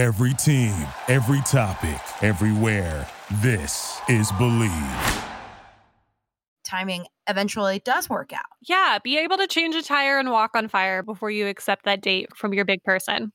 Every team, every topic, everywhere. This is Believe. Timing eventually does work out. Yeah, be able to change a tire and walk on fire before you accept that date from your big person.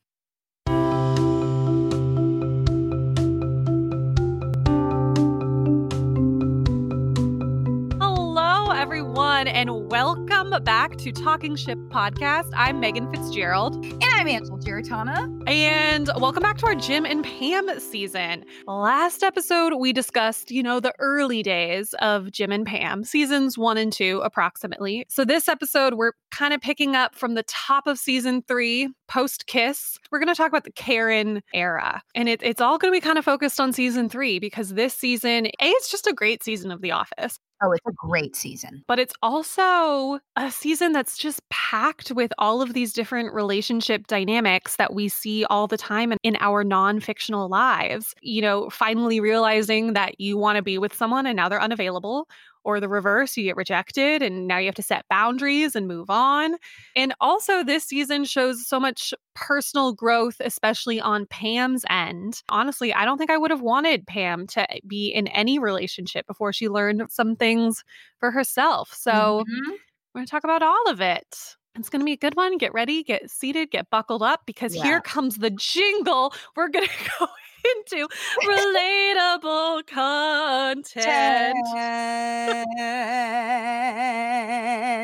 And welcome back to Talking Ship Podcast. I'm Megan Fitzgerald. And I'm Angela Giratana. And welcome back to our Jim and Pam season. Last episode, we discussed, you know, the early days of Jim and Pam, seasons one and two, approximately. So this episode, we're kind of picking up from the top of season three, post Kiss. We're going to talk about the Karen era. And it, it's all going to be kind of focused on season three because this season, A, it's just a great season of The Office. Oh, it's a great season. But it's also a season that's just packed with all of these different relationship dynamics that we see all the time in, our non fictional lives. You know, finally realizing that you want to be with someone and now they're unavailable, or the reverse, you get rejected and now you have to set boundaries and move on. And also, this season shows so much personal growth, especially on Pam's end. Honestly, I don't think I would have wanted Pam to be in any relationship before she learned some things for herself. So, Mhm. we're going to talk about all of it. It's going to be a good one. Get ready, get seated, get buckled up because Yeah. here comes the jingle. We're going to go into relatable content.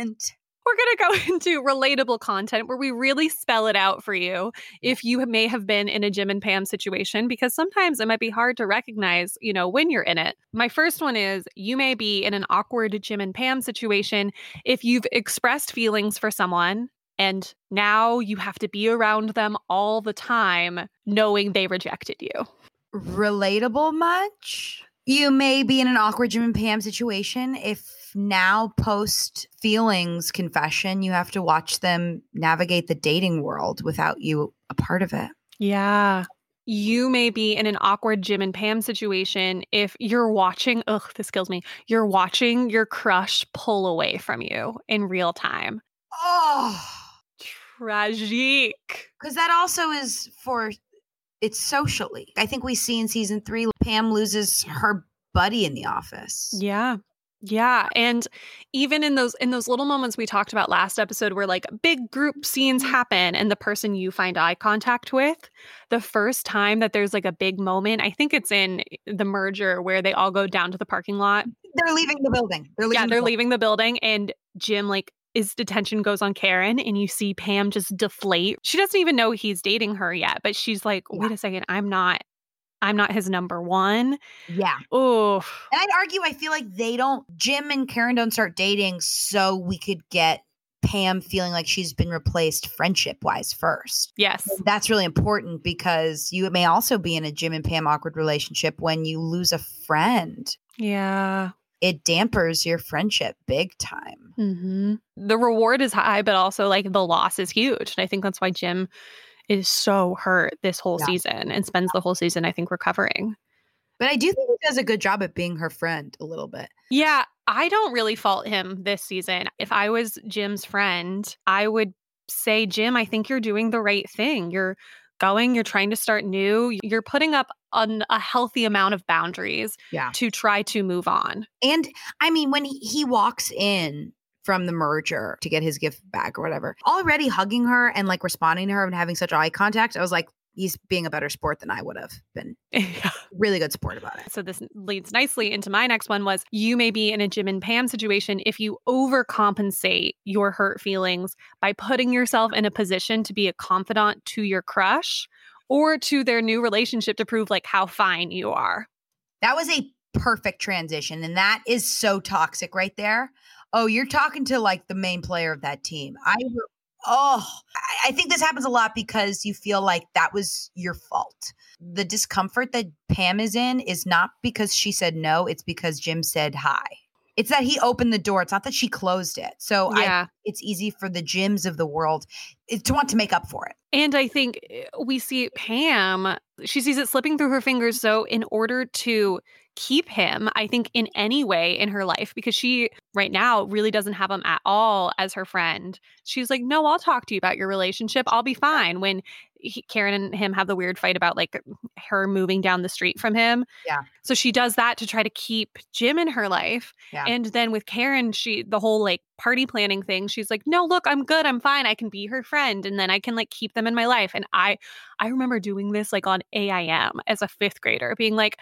Tent. We're going to go into relatable content where we really spell it out for you if you may have been in a Jim and Pam situation, because sometimes it might be hard to recognize, you know, when you're in it. My first one is you may be in an awkward Jim and Pam situation if you've expressed feelings for someone and now you have to be around them all the time knowing they rejected you. Relatable much? You may be in an awkward Jim and Pam situation if now post feelings confession you have to watch them navigate the dating world without you a part of it. Yeah. You may be in an awkward Jim and Pam situation if you're watching, ugh, this kills me. You're watching your crush pull away from you in real time. Oh, Tragic. because that also is for it's socially. I think we see in season three Pam loses her buddy in the office. Yeah. Yeah, and even in those in those little moments we talked about last episode where like big group scenes happen and the person you find eye contact with, the first time that there's like a big moment, I think it's in the merger where they all go down to the parking lot They're leaving the building. They're leaving. yeah, they're building. leaving the building, and Jim like his detention goes on Karen, and you see Pam just deflate. She doesn't even know he's dating her yet, but she's like, Yeah. "Wait a second, I'm not, I'm not his number one." Yeah. Oh, And I'd argue, I feel like they don't, Jim and Karen don't start dating so we could get Pam feeling like she's been replaced friendship wise first. yes, That's really important because you may also be in a Jim and Pam awkward relationship when you lose a friend. yeah. It dampers your friendship big time. hmm The reward is high, but also like the loss is huge, and I think that's why Jim is so hurt this whole Yeah. season and spends the whole season, I think, recovering. But I do think he does a good job at being her friend a little bit. Yeah, I don't really fault him this season. If I was Jim's friend, I would say, Jim, I think you're doing the right thing. You're going, you're trying to start new, you're putting up an, a healthy amount of boundaries Yeah. to try to move on. And I mean, when he, he walks in from the merger to get his gift back or whatever, already hugging her and like responding to her and having such eye contact, I was like, he's being a better sport than I would have been. Yeah. Really good sport about it. So this leads nicely into my next one was you may be in a Jim and Pam situation if you overcompensate your hurt feelings by putting yourself in a position to be a confidant to your crush or to their new relationship to prove like how fine you are. That was a perfect transition. And that is so toxic right there. Oh, you're talking to like the main player of that team. I, oh, I- I think this happens a lot because you feel like that was your fault. The discomfort that Pam is in is not because she said no, it's because Jim said hi. It's that he opened the door. It's not that she closed it. So I, Yeah. it's easy for the Jims of the world eh, to want to make up for it. And I think eh, we see Pam, she sees it slipping through her fingers. So, in order to keep him, I think, in any way in her life, because she right now really doesn't have him at all as her friend, she's like, No, I'll talk to you about your relationship. I'll be fine. When he, Karen and him have the weird fight about like her moving down the street from him. Yeah. So she does that to try to keep Jim in her life. Yeah. And then with Karen, she the whole like party planning thing, she's like, "No, look, I'm good. I'm fine. I can be her friend and then I can like keep them in my life." And I I remember doing this like on AIM as a 5th grader, being like,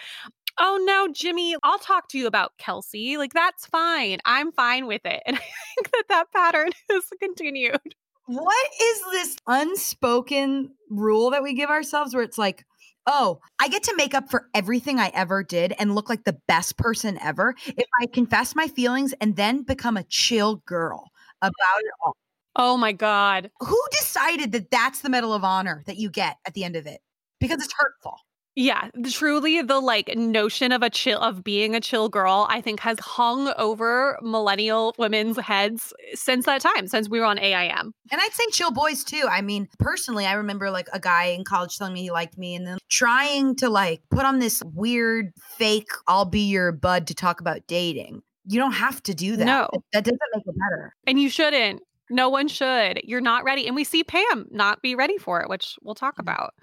oh no, Jimmy, I'll talk to you about Kelsey. Like, that's fine. I'm fine with it. And I think that that pattern has continued. What is this unspoken rule that we give ourselves where it's like, oh, I get to make up for everything I ever did and look like the best person ever if I confess my feelings and then become a chill girl about it all. Oh my God. Who decided that that's the Medal of Honor that you get at the end of it? Because it's hurtful. Yeah, truly the like notion of a chill of being a chill girl, I think has hung over millennial women's heads since that time, since we were on AIM. And I'd say chill boys too. I mean, personally, I remember like a guy in college telling me he liked me and then trying to like put on this weird fake, I'll be your bud to talk about dating. You don't have to do that. No. That doesn't make it better. And you shouldn't. No one should. You're not ready. And we see Pam not be ready for it, which we'll talk Mhm. about.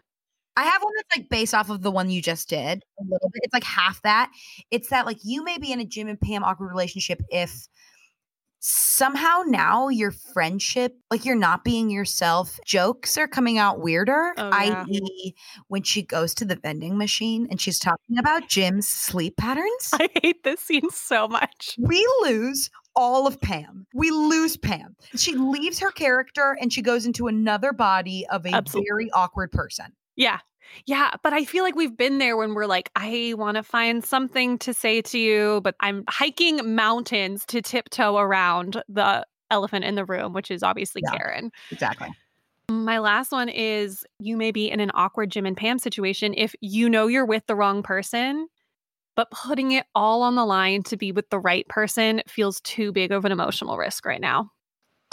I have one that's like based off of the one you just did a little bit. It's like half that. It's that like you may be in a Jim and Pam awkward relationship if somehow now your friendship, like you're not being yourself, jokes are coming out weirder. Oh, yeah. i.e., when she goes to the vending machine and she's talking about Jim's sleep patterns. I hate this scene so much. we lose all of Pam. We lose Pam. She leaves her character and she goes into another body of a Absolutely. very awkward person. Yeah. Yeah, but I feel like we've been there when we're like, I want to find something to say to you, but I'm hiking mountains to tiptoe around the elephant in the room, which is obviously Yeah. Karen. Exactly. My last one is you may be in an awkward Jim and Pam situation if you know you're with the wrong person, but putting it all on the line to be with the right person feels too big of an emotional risk right now.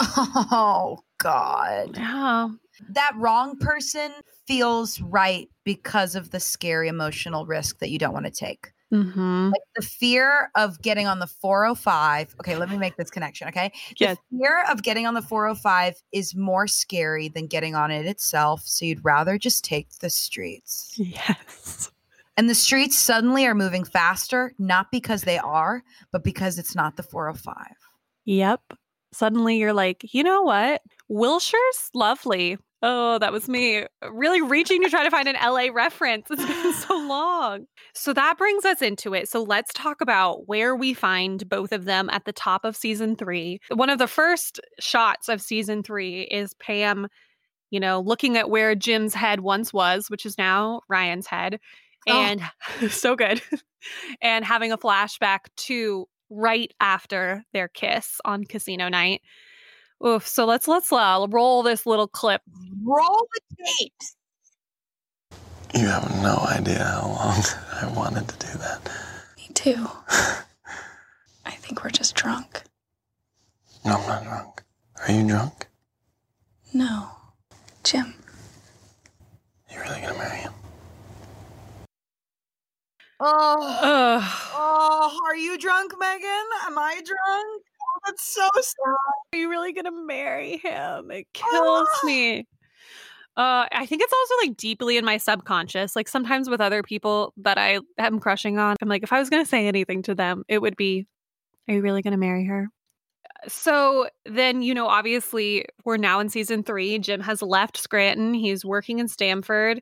Oh God. Yeah. That wrong person feels right because of the scary emotional risk that you don't want to take. Mm-hmm. Like the fear of getting on the 405. Okay, let me make this connection, okay? The fear of getting on the 405 is more scary than getting on it itself, so you'd rather just take the streets. Yes. And the streets suddenly are moving faster, not because they are, but because it's not the 405. Yep. Suddenly you're like, you know what? Wilshire's lovely. Oh, that was me uh, really reaching to try to find an LA reference. It's been so long. So that brings us into it. So let's talk about where we find both of them at the top of season three. One of the first shots of season three is Pam, you know, looking at where Jim's head once was, which is now Ryan's head. Oh. And so good. and having a flashback to right after their kiss on casino night. Oof. So let's let's uh, roll this little clip. Roll the tapes. You have no idea how long I wanted to do that. Me too. I think we're just drunk. No, I'm not drunk. Are you drunk? No. Jim, You really gonna marry him? Oh, Ugh. oh, are you drunk, Megan? Am I drunk? Oh, that's so sad. Are you really gonna marry him? It kills me. Uh, I think it's also like deeply in my subconscious. Like sometimes with other people that I am crushing on, I'm like, if I was gonna say anything to them, it would be, "Are you really gonna marry her?" So then, you know, obviously, we're now in season three. Jim has left Scranton. He's working in Stamford.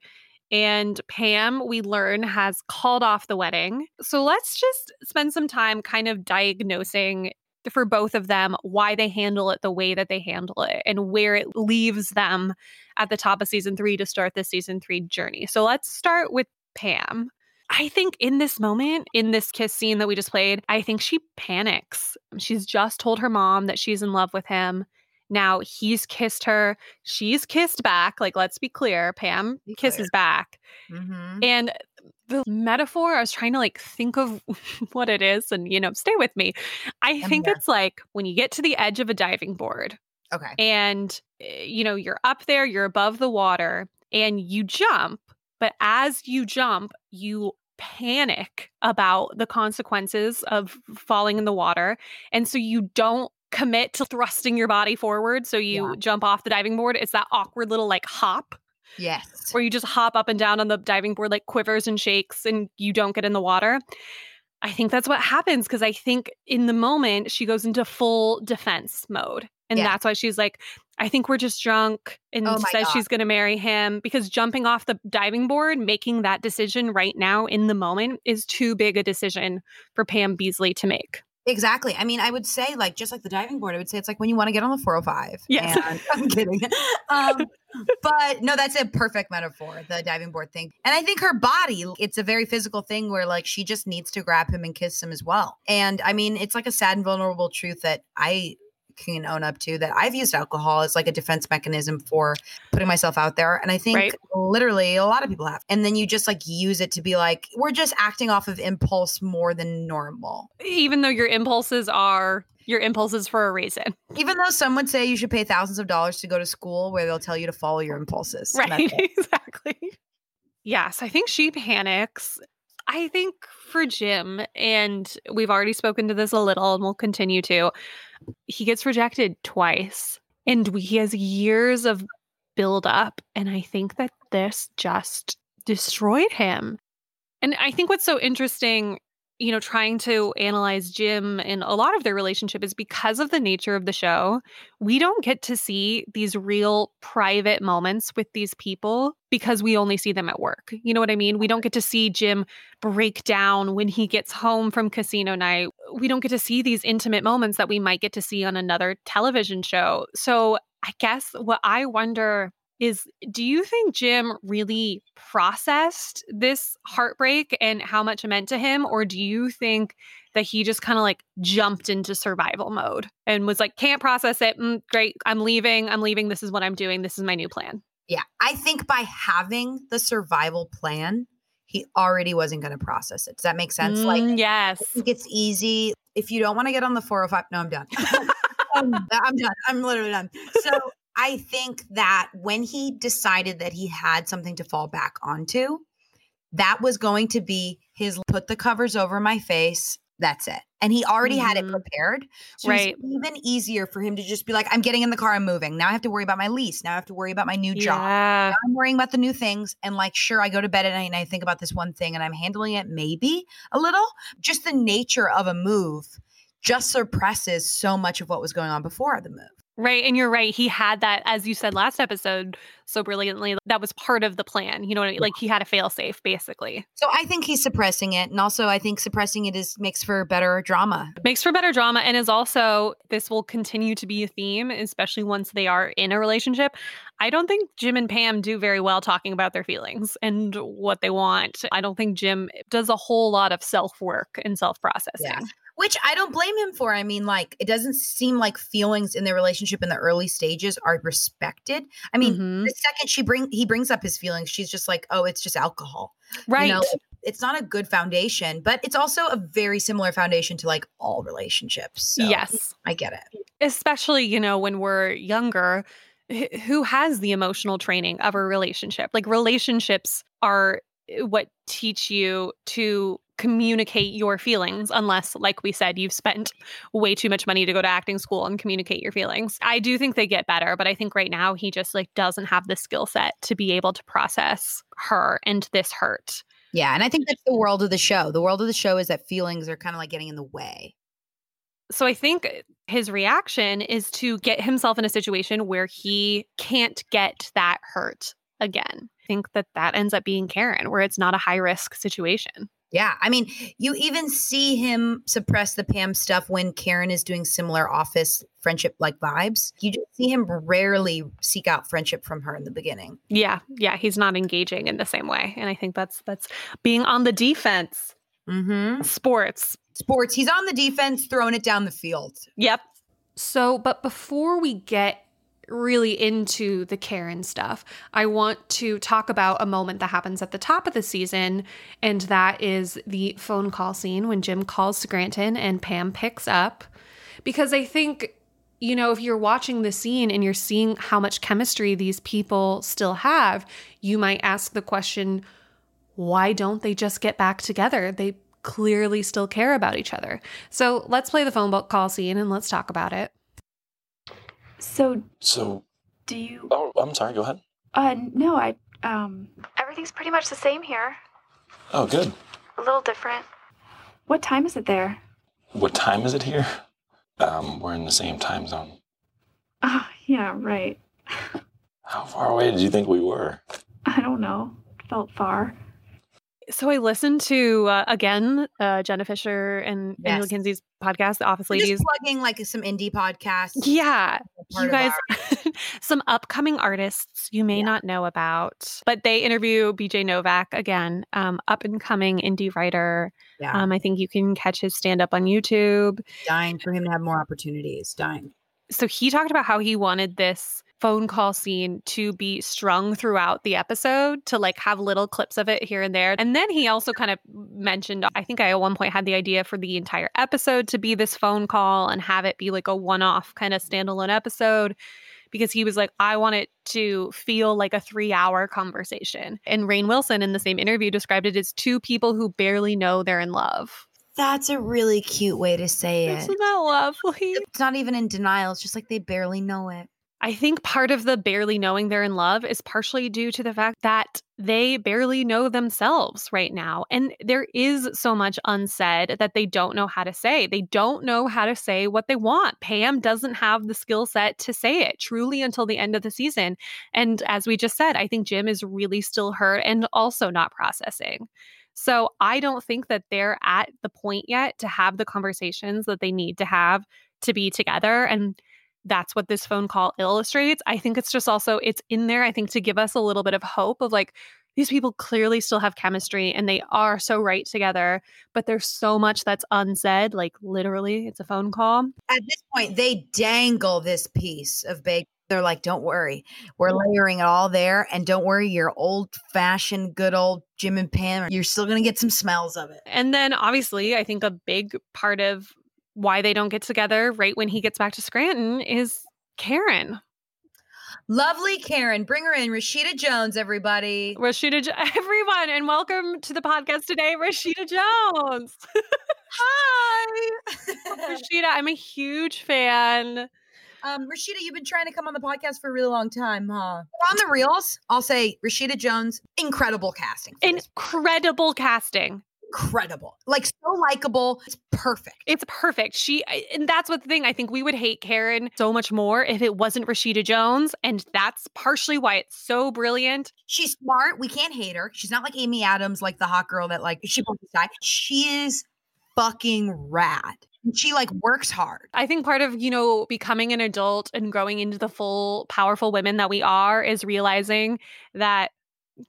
And Pam, we learn, has called off the wedding. So let's just spend some time kind of diagnosing for both of them why they handle it the way that they handle it and where it leaves them at the top of season three to start the season three journey. So let's start with Pam. I think in this moment, in this kiss scene that we just played, I think she panics. She's just told her mom that she's in love with him. Now he's kissed her. She's kissed back. Like, let's be clear Pam Be kisses back. Mm-hmm. And the metaphor, I was trying to like think of what it is and, you know, stay with me. I I'm think there. it's like when you get to the edge of a diving board Okay. and, eh, you know, you're up there, you're above the water and you jump. But as you jump, you panic about the consequences of falling in the water. And so you don't commit to thrusting your body forward. So you Yeah. jump off the diving board. It's that awkward little like hop Yes. where you just hop up and down on the diving board like quivers and shakes and you don't get in the water. I think that's what happens because I think in the moment she goes into full defense mode. And Yeah. that's why she's like, I think we're just drunk and Oh says God. she's going to marry him because jumping off the diving board, making that decision right now in the moment is too big a decision for Pam Beesly to make. Exactly. I mean, I would say, like, just like the diving board, I would say it's like when you want to get on the 405. Yes. And, I'm kidding. Um, but no, that's a perfect metaphor, the diving board thing. And I think her body, it's a very physical thing where, like, she just needs to grab him and kiss him as well. And I mean, it's like a sad and vulnerable truth that I can own up to that I've used alcohol as like a defense mechanism for putting myself out there. And I think Right. literally a lot of people have. And then you just like use it to be like, we're just acting off of impulse more than normal. Even though your impulses are your impulses for a reason. Even though some would say you should pay thousands of dollars to go to school where they'll tell you to follow your impulses. Right. exactly. Yes, I think she panics. I think for Jim, and we've already spoken to this a little and we'll continue to, he gets rejected twice and we, he has years of build up. And I think that this just destroyed him. And I think what's so interesting, you know, trying to analyze Jim and a lot of their relationship is because of the nature of the show, we don't get to see these real private moments with these people because we only see them at work. You know what I mean? We don't get to see Jim break down when he gets home from casino night. We don't get to see these intimate moments that we might get to see on another television show. So I guess what I wonder is do you think Jim really processed this heartbreak and how much it meant to him? Or do you think that he just kind of like jumped into survival mode and was like, can't process it. Mm, great. I'm leaving. I'm leaving. This is what I'm doing. This is my new plan. Yeah. I think by having the survival plan, he already wasn't going to process it. Does that make sense? like, Mm, yes. I it's easy. If you don't want to get on the 405, no, I'm done. um, I'm done. I'm literally done. So I think that when he decided that he had something to fall back onto, that was going to be his put the covers over my face. That's it. And he already had it Mhm. prepared. So Right. it's even easier for him to just be like, I'm getting in the car, I'm moving. Now I have to worry about my lease. Now I have to worry about my new job. Yeah. Now I'm worrying about the new things. And like, sure, I go to bed at night and I think about this one thing and I'm handling it maybe a little. Just the nature of a move just suppresses so much of what was going on before the move. Right. And you're right. He had that, as you said last episode so brilliantly, that was part of the plan. You know what I mean? Like he had a fail safe, basically. So I think he's suppressing it. And also I think suppressing it is makes for better drama. Makes for better drama and is also, this will continue to be a theme, especially once they are in a relationship. I don't think Jim and Pam do very well talking about their feelings and what they want. I don't think Jim does a whole lot of self work and self processing. Yeah. Which I don't blame him for. I mean, like, it doesn't seem like feelings in their relationship in the early stages are respected. I mean, Mhm. the second she bring he brings up his feelings, she's just like, "Oh, it's just alcohol." Right. You know, it's not a good foundation, but it's also a very similar foundation to like all relationships. So yes. I get it. especially you know when we're younger who has the emotional training of a relationship like relationships are uh, what teach you to communicate your feelings unless like we said you've spent way too much money to go to acting school and communicate your feelings i do think they get better but i think right now he just like doesn't have the skill set to be able to process her and this hurt Yeah, and I think that's the world of the show. The world of the show is that feelings are kind of like getting in the way. So I think his reaction is to get himself in a situation where he can't get that hurt again. I think that that ends up being Karen, where it's not a high risk situation. Yeah, I mean, you even see him suppress the Pam stuff when Karen is doing similar office friendship like vibes. You just see him rarely seek out friendship from her in the beginning. Yeah, yeah, he's not engaging in the same way, and I think that's that's being on the defense. Mm-hmm. Sports. Sports, he's on the defense, throwing it down the field. Yep. So, but before we get really into the Karen stuff, I want to talk about a moment that happens at the top of the season, and that is the phone call scene when Jim calls to Scranton and Pam picks up. Because I think, you know, if you're watching the scene and you're seeing how much chemistry these people still have, you might ask the question, why don't they just get back together? They clearly still care about each other. So let's play the phone book call scene and let's talk about it. So, So, do you oh, I'm sorry, go ahead. Uh, no, I, um, everything's pretty much the same here. Oh, good. A little different. What time is it there? What time is it here? Um, we're in the same time zone. Oh, yeah, right. How far away did you think we were? I don't know. Felt far. So I listened to uh, again uh, Jenna Fischer and Yes. Angela Kinsey's podcast, The Office Ladies. just plugging like some indie podcasts. Yeah, you guys, our- some upcoming artists you may Yeah. not know about, but they interview BJ Novak again, um, up and coming indie writer. yeah, Um, I think you can catch his stand up on YouTube. dying for him to have more opportunities. Dying. So he talked about how he wanted this phone call scene to be strung throughout the episode to like have little clips of it here and there. And then he also kind of mentioned, I think I at one point had the idea for the entire episode to be this phone call and have it be like a one off kind of standalone episode. Because he was like, I want it to feel like a three hour conversation. And Rainn Wilson in the same interview described it as two people who barely know they're in love. That's a really cute way to say it. Isn't that lovely? It's not even in denial. It's just like they barely know it. I think part of the barely knowing they're in love is partially due to the fact that they barely know themselves right now. And there is so much unsaid that they don't know how to say. They don't know how to say what they want. Pam doesn't have the skill set to say it truly until the end of the season. And as we just said, I think Jim is really still hurt and also not processing. So I don't think that they're at the point yet to have the conversations that they need to have to be together. And that's what this phone call illustrates. I think it's just also it's in there I think to give us a little bit of hope of like these people clearly still have chemistry and they are so right together, but there's so much that's unsaid, like literally it's a phone call. At this point, they dangle this piece of bacon. They're like, don't worry. We're layering it all there. And don't worry, your old fashioned, good old Jim and Pam, you're still going to get some smells of it. And then obviously, I think a big part of why they don't get together right when he gets back to Scranton is Karen. Lovely Karen. Bring her in. Rashida Jones, everybody. Rashida, everyone, and welcome to the podcast today, Rashida Jones. Hi. Rashida, I'm a huge fan. um, Rashida, you've been trying to come on the podcast for a really long time, huh? On the reels, I'll say Rashida Jones, incredible casting. Incredible casting. Incredible. Like so likable. It's perfect. It's perfect. She and that's what the thing. I think we would hate Karen so much more if it wasn't Rashida Jones, and that's partially why it's so brilliant. She's smart. We can't hate her. She's not like Amy Adams, like the hot girl that like she won't decide. She is fucking rad. She like works hard. I think part of, you know, becoming an adult and growing into the full powerful women that we are is realizing that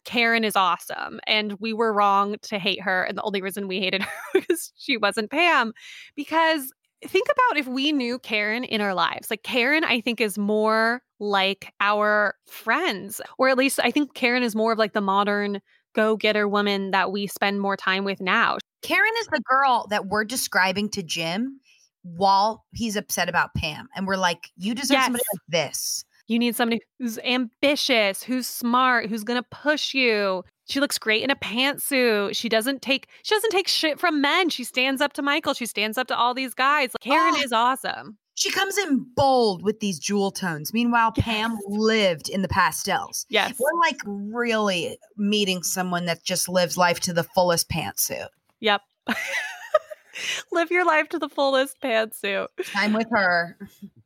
Karen is awesome and we were wrong to hate her and the only reason we hated her because she wasn't Pam because think about if we knew Karen in our lives. Like Karen I think is more like our friends or at least I think Karen is more of like the modern go-getter woman that we spend more time with now. Karen is the girl that we're describing to Jim while he's upset about Pam. And we're like, you deserve somebody like this. You need somebody who's ambitious, who's smart, who's going to push you. She looks great in a pantsuit. She doesn't take she doesn't take shit from men. She stands up to Michael. She stands up to all these guys. Karen Oh. is awesome. She comes in bold with these jewel tones. Meanwhile, Pam lived in the pastels. Yes. We're like really meeting someone that just lives life to the fullest pantsuit. Yep. Live your life to the fullest pantsuit. I'm with her.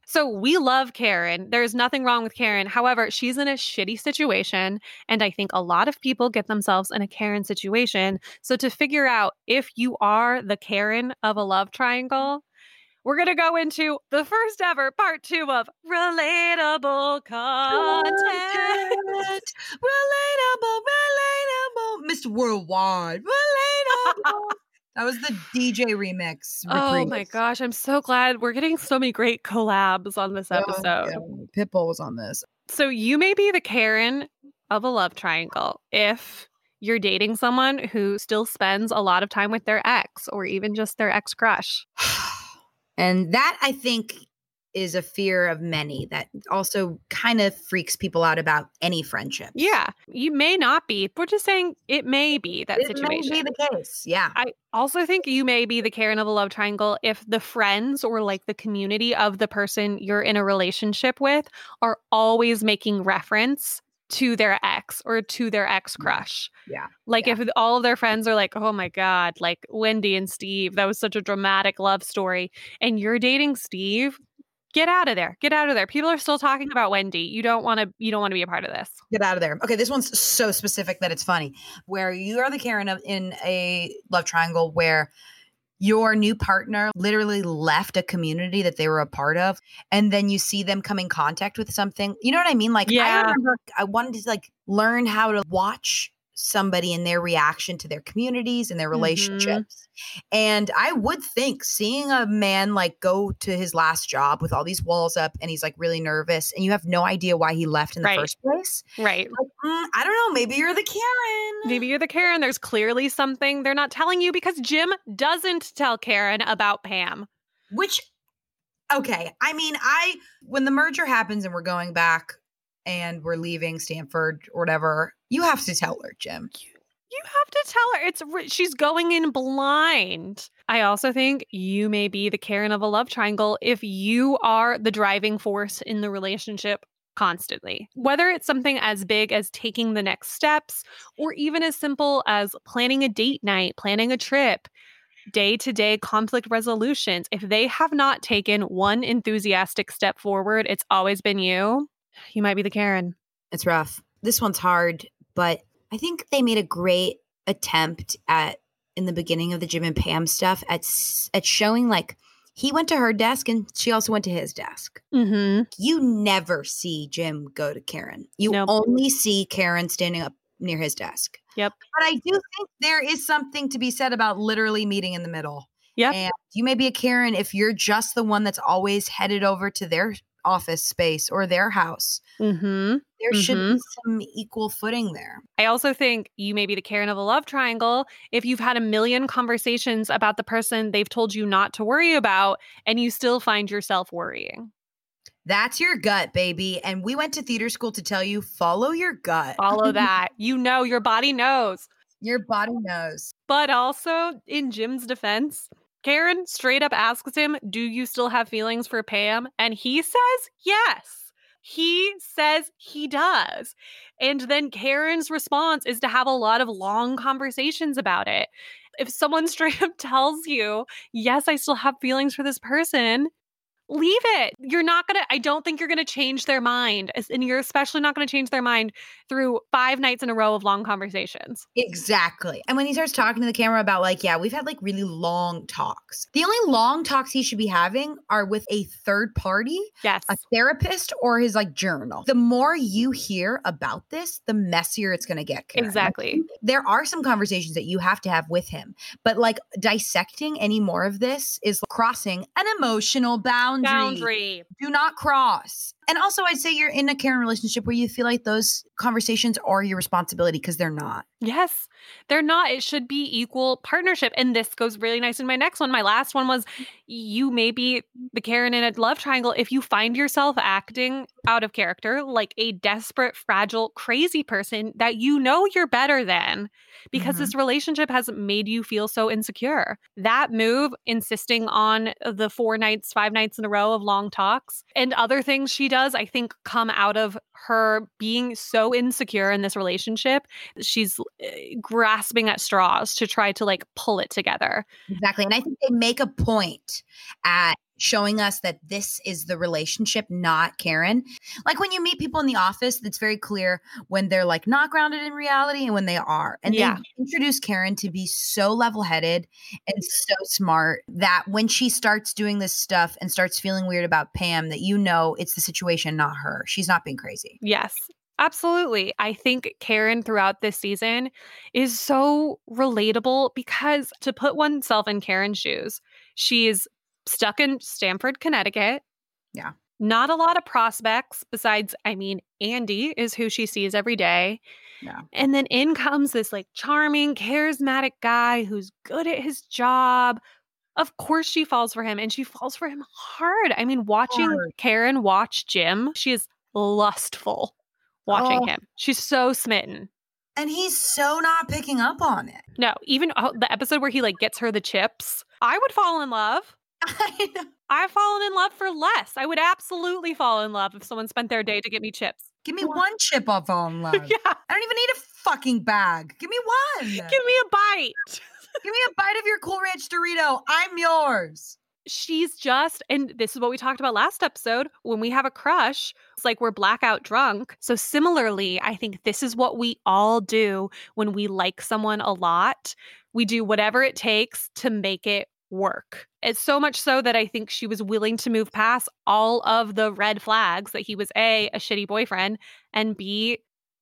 So we love Karen. There's nothing wrong with Karen. However, she's in a shitty situation. And I think a lot of people get themselves in a Karen situation. So to figure out if you are the Karen of a love triangle, we're going to go into the first ever part two of relatable content. Content. Relatable, relatable. Mr. Worldwide. Relatable. That was the DJ remix. Oh my gosh. I'm so glad we're getting so many great collabs on this episode. yeah. Pitbull was on this. So you may be the Karen of a love triangle if you're dating someone who still spends a lot of time with their ex or even just their ex crush. And that I think is a fear of many that also kind of freaks people out about any friendship. Yeah, you may not be. We're just saying it may be that It situation. may be the case. Yeah. I also think you may be the Karen of a love triangle if the friends or like the community of the person you're in a relationship with are always making reference to their ex or to their ex crush. Yeah. Like Yeah. if all of their friends are like, "Oh my god, like Wendy and Steve, that was such a dramatic love story." And you're dating Steve, get out of there. Get out of there. People are still talking about Wendy. You don't want to you don't want to be a part of this. Get out of there. Okay, this one's so specific that it's funny. Where you are the Karen of in a love triangle where your new partner literally left a community that they were a part of and then you see them come in contact with something. You know what I mean? Like I Yeah. remember I wanted to like learn how to watch somebody in their reaction to their communities and their Mhm. relationships. And I would think seeing a man like go to his last job with all these walls up and he's like really nervous and you have no idea why he left in the Right. first place. Right. Like, mm, I don't know. Maybe you're the Karen. Maybe you're the Karen. There's clearly something they're not telling you because Jim doesn't tell Karen about Pam. Which, okay. I mean, I, when the merger happens and we're going back and we're leaving Stamford or whatever, you have to tell her, Jim. You have to tell her it's she's going in blind. I also think you may be the Karen of a love triangle if you are the driving force in the relationship constantly. Whether it's something as big as taking the next steps or even as simple as planning a date night, planning a trip, day-to-day conflict resolutions, if they have not taken one enthusiastic step forward, it's always been you. You might be the Karen. It's rough. This one's hard, but I think they made a great attempt at in the beginning of the Jim and Pam stuff at at showing like he went to her desk and she also went to his desk. Mhm. You never see Jim go to Karen. You Nope. only see Karen standing up near his desk. Yep. But I do think there is something to be said about literally meeting in the middle. Yeah. And you may be a Karen if you're just the one that's always headed over to their office space or their house. Mhm. There should Mhm. be some equal footing there. I also think you may be the Karen of a love triangle if you've had a million conversations about the person they've told you not to worry about and you still find yourself worrying. That's your gut, baby. And we went to theater school to tell you follow your gut. Follow that. you know, your body knows. Your body knows. But also, in Jim's defense, Karen straight up asks him, Do you still have feelings for Pam? And he says yes. He says he does. And then Karen's response is to have a lot of long conversations about it. If someone straight up tells you, Yes, I still have feelings for this person, leave it. You're not going to, I don't think you're going to change their mind. And you're especially not going to change their mind through five nights in a row of long conversations. Exactly. And when he starts talking to the camera about, like, yeah, we've had like really long talks. The only long talks he should be having are with a third party, Yes. a therapist, or his like journal. The more you hear about this, the messier it's going to get. Karen. Exactly. There are some conversations that you have to have with him, but like dissecting any more of this is crossing an emotional boundary. Boundary. Do not cross. And also, I'd say you're in a Karen relationship where you feel like those conversations are your responsibility because they're not. Yes, they're not. It should be equal partnership. And this goes really nice in my next one. My last one was you may be the Karen in a love triangle if you find yourself acting out of character like a desperate, fragile, crazy person that you know you're better than because Mhm. this relationship has made you feel so insecure. That move, insisting on the four nights, five nights in a row of long talks, and other things she does, I think come out of her being so insecure in this relationship she's eh, grasping at straws to try to like pull it together. Exactly. And I think they make a point at showing us that this is the relationship, not Karen. Like when you meet people in the office, it's very clear when they're like not grounded in reality and when they are. And Yeah. they introduce Karen to be so level headed and so smart that when she starts doing this stuff and starts feeling weird about Pam, that you know it's the situation, not her. She's not being crazy. Yes. Absolutely. I think Karen throughout this season is so relatable because to put oneself in Karen's shoes, she's stuck in Stamford, Connecticut. Yeah. Not a lot of prospects besides, I mean, Andy is who she sees every day. Yeah. And then in comes this like charming, charismatic guy who's good at his job. Of course, she falls for him and she falls for him hard. I mean, watching Hard. Karen watch Jim, she is lustful watching Oh. him. She's so smitten. And he's so not picking up on it. No, even the episode where he like gets her the chips, I would fall in love. I've fallen in love for less. I would absolutely fall in love if someone spent their day to get me chips. Give me one chip fall in love. yeah. I don't even need a fucking bag. Give me one. Give me a bite. Give me a bite of your Cool Ranch Dorito. I'm yours. She's just, and this is what we talked about last episode. When we have a crush, it's like we're blackout drunk. So, similarly, I think this is what we all do when we like someone a lot. We do whatever it takes to make it work. It's so much so that I think she was willing to move past all of the red flags that he was A, a shitty boyfriend, and B,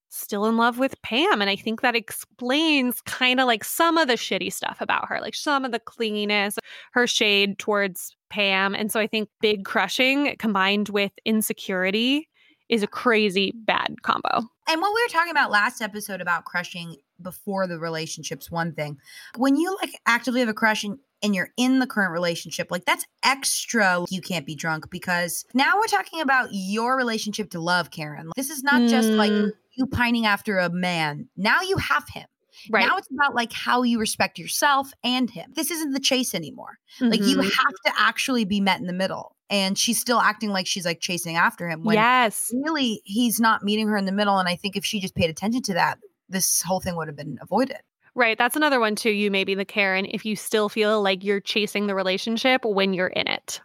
still in love with Pam. And I think that explains kind of like some of the shitty stuff about her, like some of the clinginess, her shade towards Pam. And so I think big crushing combined with insecurity is a crazy bad combo. And what we were talking about last episode about crushing before the relationship's one thing. When you like actively have a crush and, and you're in the current relationship, like that's extra you can't be drunk because now we're talking about your relationship to love, Karen. This is not just like Mm. you pining after a man. Now you have him. Right. Now it's about like how you respect yourself and him. This isn't the chase anymore. Like you Mhm. have to actually be met in the middle. And she's still acting like she's like chasing after him when yes. really he's not meeting her in the middle. And I think if she just paid attention to that, this whole thing would have been avoided. Right. That's another one too. You may be the Karen if you still feel like you're chasing the relationship when you're in it.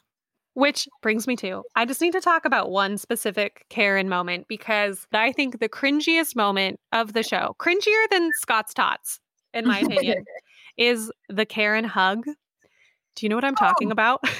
Which brings me to I just need to talk about one specific Karen moment because I think the cringiest moment of the show, cringier than Scott's Tots, in my opinion, is the Karen hug. Do you know what I'm talking Oh. about?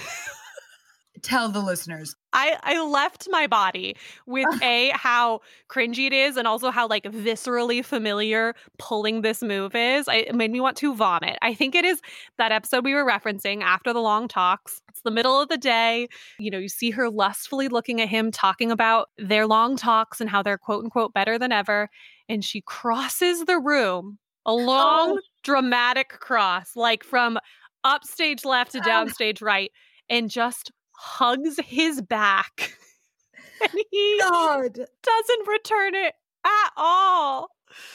Tell the listeners. I, I left my body with a how cringy it is and also how like viscerally familiar pulling this move is. I, it made me want to vomit. I think it is that episode we were referencing after the long talks. It's the middle of the day. You know, you see her lustfully looking at him, talking about their long talks and how they're quote unquote better than ever. And she crosses the room, a long Oh. dramatic cross, like from upstage left to downstage right, and just hugs his back. and he God. doesn't return it at all.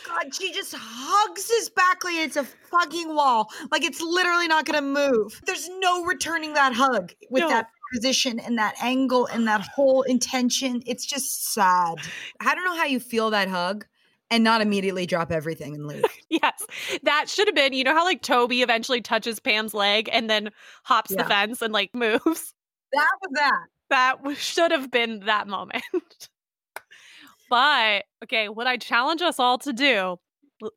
God, she just hugs his back like it's a fucking wall. Like it's literally not going to move. There's no returning that hug with No. that position and that angle and that whole intention. It's just sad. I don't know how you feel that hug and not immediately drop everything and leave. Yes, that should have been. You know how like Toby eventually touches Pam's leg and then hops the fence and like moves. That was that. That should have been that moment. but okay, what I challenge us all to do,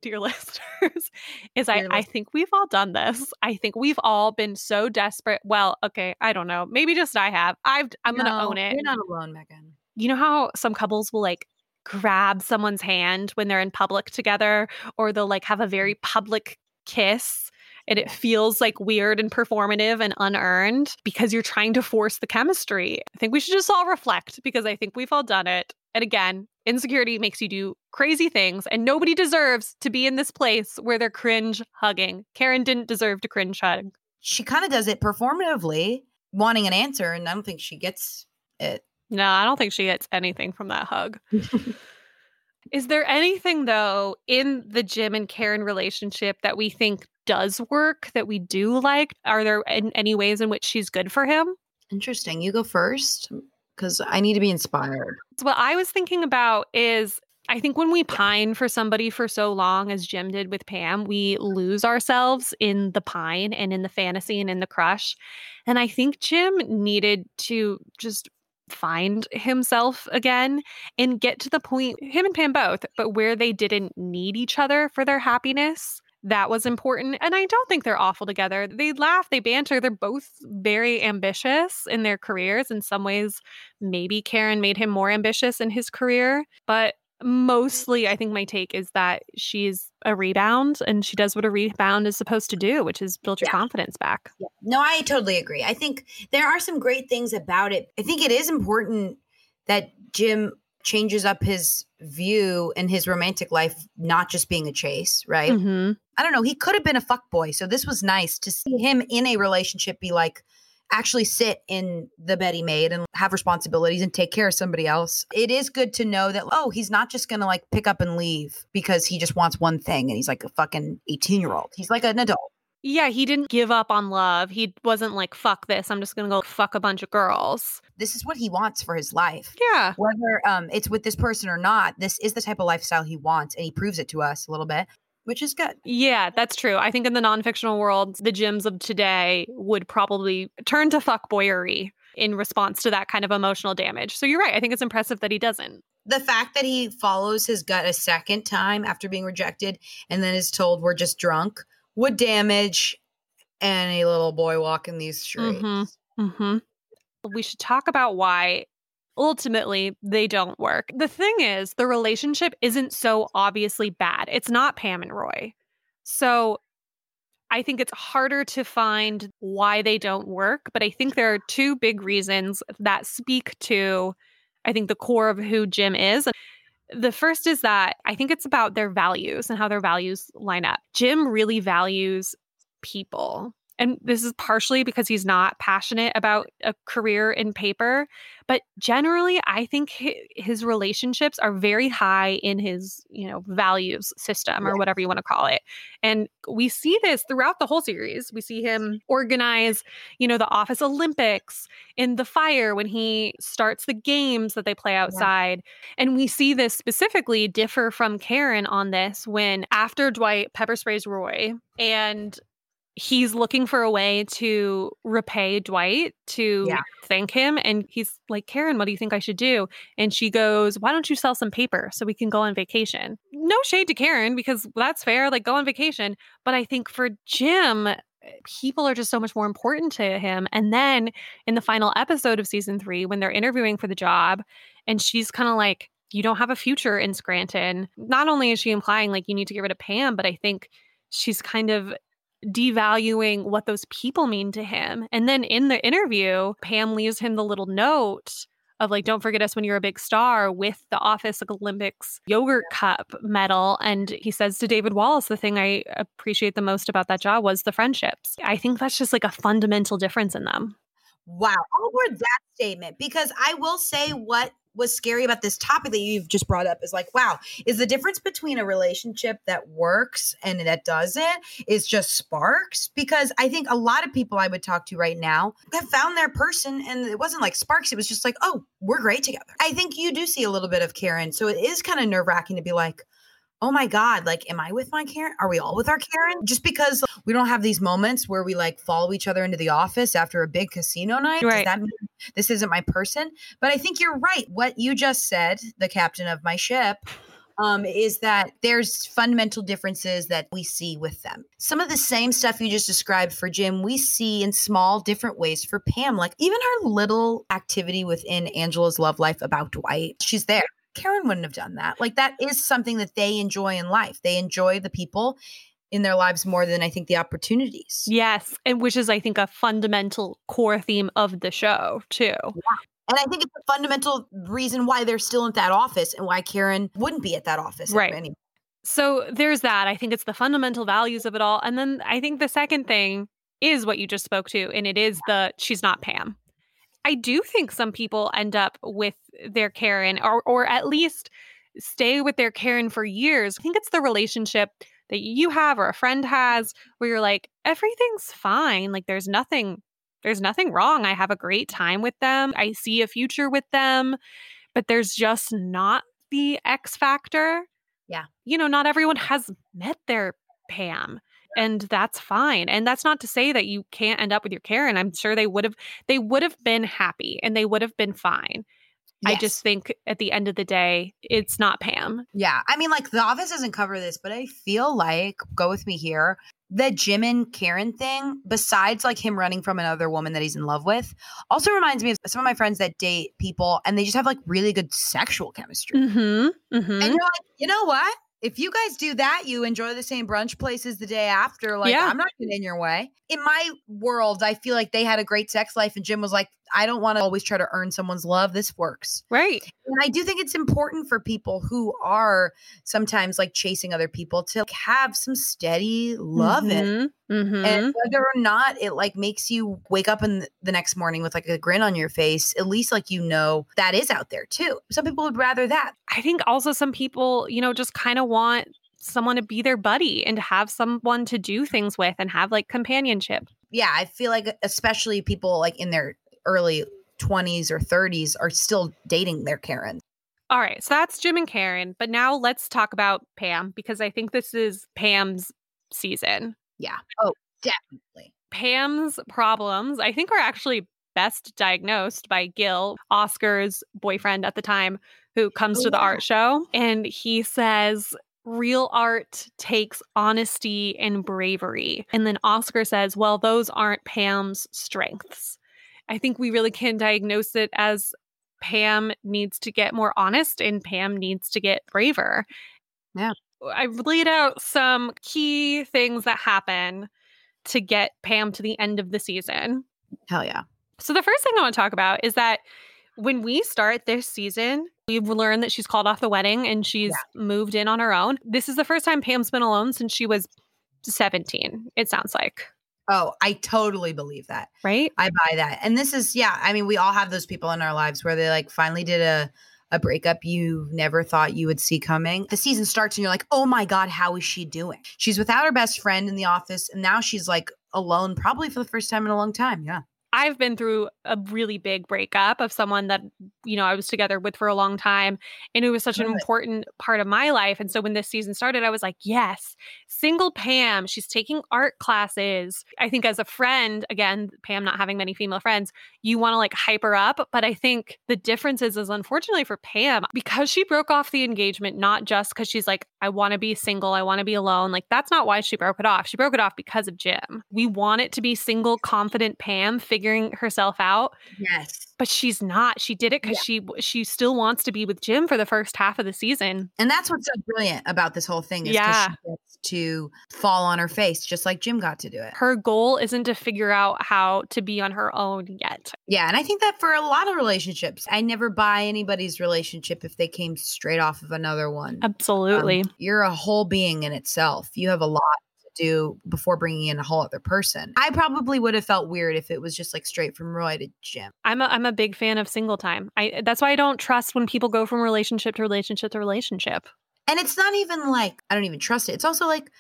dear listeners, is I, I think we've all done this. I think we've all been so desperate. Well, okay, I don't know. Maybe just I have. I've. I'm gonna own it. You're not alone, Megan. you know how some couples will like grab someone's hand when they're in public together or they'll like have a very public kiss and it feels like weird and performative and unearned because you're trying to force the chemistry. I think we should just all reflect because I think we've all done it. And again, insecurity makes you do crazy things and nobody deserves to be in this place where they're cringe hugging. Karen didn't deserve to cringe hug. She kind of does it performatively, wanting an answer, and I don't think she gets it. No, I don't think she gets anything from that hug. Is there anything though in the Jim and Karen relationship that we think does work that we do like? Are there an- any ways in which she's good for him? Interesting. You go first because I need to be inspired. So what I was thinking about is I think when we pine for somebody for so long, as Jim did with Pam, we lose ourselves in the pine and in the fantasy and in the crush. And I think Jim needed to just find himself again and get to the point, him and Pam both, but where they didn't need each other for their happiness. That was important. And I don't think they're awful together. They laugh, they banter. They're both very ambitious in their careers. In some ways, maybe Karen made him more ambitious in his career. But mostly, I think my take is that she's a rebound and she does what a rebound is supposed to do, which is build your Yeah. confidence back. Yeah. No, I totally agree. I think there are some great things about it. I think it is important that Jim changes up his view in his romantic life, not just being a chase, right? Mhm. I don't know. He could have been a fuck boy. So this was nice to see him in a relationship be like, actually sit in the bed he made and have responsibilities and take care of somebody else. It is good to know that, oh, he's not just going to like pick up and leave because he just wants one thing and he's like a fucking 18 year old. He's like an adult. Yeah, he didn't give up on love. He wasn't like, fuck this. I'm just going to go fuck a bunch of girls. This is what he wants for his life. Yeah. Whether um, it's with this person or not, this is the type of lifestyle he wants. And he proves it to us a little bit, which is good. Yeah, that's true. I think in the non fictional world, the Jims of today would probably turn to fuckboyery in response to that kind of emotional damage. So you're right. I think it's impressive that he doesn't. The fact that he follows his gut a second time after being rejected and then is told we're just drunk would damage any little boy walking these streets. Mm-hmm. Mm-hmm. We should talk about why ultimately they don't work. The thing is, the relationship isn't so obviously bad. It's not Pam and Roy. So I think it's harder to find why they don't work, but I think there are two big reasons that speak to, I think, the core of who Jim is. The first is that I think it's about their values and how their values line up. Jim really values people. And this is partially because he's not passionate about a career in paper, but generally I think his relationships are very high in his, you know, values system or whatever you want to call it. And we see this throughout the whole series. We see him organize, you know, the office Olympics in the fire when he starts the games that they play outside. Yeah. And we see this specifically differ from Karen on this when after Dwight pepper sprays Roy and he's looking for a way to repay Dwight to yeah. thank him. And he's like, Karen, what do you think I should do? And she goes, Why don't you sell some paper so we can go on vacation? No shade to Karen because that's fair. Like, go on vacation. But I think for Jim, eh, people are just so much more important to him. And then in the final episode of season three, when they're interviewing for the job, and she's kind of like, You don't have a future in Scranton. Not only is she implying like you need to get rid of Pam, but I think she's kind of devaluing what those people mean to him. And then in the interview, Pam leaves him the little note of like, don't forget us when you're a big star with the Office Olympics yogurt cup medal. And he says to David Wallace, the thing I appreciate the most about that job was the friendships. I think that's just like a fundamental difference in them. Wow. Word that statement because I will say what was scary about this topic that you've just brought up is like, wow, is the difference between a relationship that works and that doesn't is just sparks? Because I think a lot of people I would talk to right now have found their person and it wasn't like sparks. It was just like, oh, we're great together. I think you do see a little bit of Karen. So it is kind of nerve wracking to be like, oh my God, like, am I with my Karen? Are we all with our Karen? Just because we don't have these moments where we like follow each other into the office after a big casino night, right. does that mean this isn't my person? But I think you're right. What you just said, the captain of my ship, um, is that there's fundamental differences that we see with them. Some of the same stuff you just described for Jim, we see in small, different ways for Pam. Like even her little activity within Angela's love life about Dwight, she's there. Karen wouldn't have done that. Like that is something that they enjoy in life. They enjoy the people in their lives more than I think the opportunities. Yes, and which is I think a fundamental core theme of the show too. Yeah. And I think it's a fundamental reason why they're still in that office and why Karen wouldn't be at that office. Right. Anyway. So there's that. I think it's the fundamental values of it all. And then I think the second thing is what you just spoke to, and it is the she's not Pam. I do think some people end up with their Karen or or at least stay with their Karen for years. I think it's the relationship that you have or a friend has where you're like everything's fine, like there's nothing there's nothing wrong. I have a great time with them. I see a future with them, but there's just not the X factor. Yeah. You know, not everyone has met their Pam and that's fine and that's not to say that you can't end up with your karen i'm sure they would have they would have been happy and they would have been fine yes. i just think at the end of the day it's not pam yeah i mean like the office doesn't cover this but i feel like go with me here the Jim and Karen thing, besides like him running from another woman that he's in love with, also reminds me of some of my friends that date people and they just have like really good sexual chemistry. Mm-hmm, mm-hmm. And you're like, you know what? If you guys do that, you enjoy the same brunch places the day after. Like, yeah. I'm not getting in your way. In my world, I feel like they had a great sex life, and Jim was like, I don't want to always try to earn someone's love. This works. Right. And I do think it's important for people who are sometimes like chasing other people to have some steady love mm-hmm. Mm-hmm. And whether or not it like makes you wake up in the next morning with like a grin on your face, at least like you know that is out there too. Some people would rather that. I think also some people, you know, just kind of want someone to be their buddy and to have someone to do things with and have like companionship. Yeah, I feel like especially people like in their early 20s or 30s are still dating their Karen. All right, so that's Jim and Karen, but now let's talk about Pam because I think this is Pam's season. Yeah. Oh, definitely. Pam's problems, I think, are actually best diagnosed by Gil, Oscar's boyfriend at the time, who comes Oh, to the yeah. art show. And he says, Real art takes honesty and bravery. And then Oscar says, Well, those aren't Pam's strengths. I think we really can diagnose it as Pam needs to get more honest and Pam needs to get braver. Yeah. I've laid out some key things that happen to get Pam to the end of the season. Hell yeah. So the first thing I want to talk about is that when we start this season, we've learned that she's called off the wedding and she's moved in on her own. This is the first time Pam's been alone since she was 17, it sounds like, Oh, I totally believe that. right? I buy that. And this is, yeah, I mean, we all have those people in our lives where they like finally did a a breakup you never thought you would see coming. The season starts and you're like, "Oh my god, how is she doing?" She's without her best friend in the office and now she's like alone probably for the first time in a long time. Yeah. I've been through a really big breakup of someone that, you know, I was together with for a long time. And it was such an important part of my life. And so when this season started, I was like, yes, single Pam. She's taking art classes. I think as a friend, again, Pam not having many female friends, you want to like hype her up. But I think the difference is, is unfortunately for Pam, because she broke off the engagement, not just because she's like, I want to be single, I want to be alone. Like, that's not why she broke it off. She broke it off because of Jim. We want it to be single, confident Pam figuring herself out, Yes. but she's not. She did it because she she still wants to be with Jim for the first half of the season. And that's what's so brilliant about this whole thing is Yeah. she gets to fall on her face just like Jim got to do it. Her goal isn't to figure out how to be on her own yet. Yeah, and I think that for a lot of relationships, I never buy anybody's relationship if they came straight off of another one. Absolutely. Um, you're a whole being in itself. You have a lot do before bringing in a whole other person. I probably would have felt weird if it was just like straight from Roy to Jim. I'm a, I'm a big fan of single time. I that's why I don't trust when people go from relationship to relationship to relationship. And it's not even like I don't even trust it. It's also like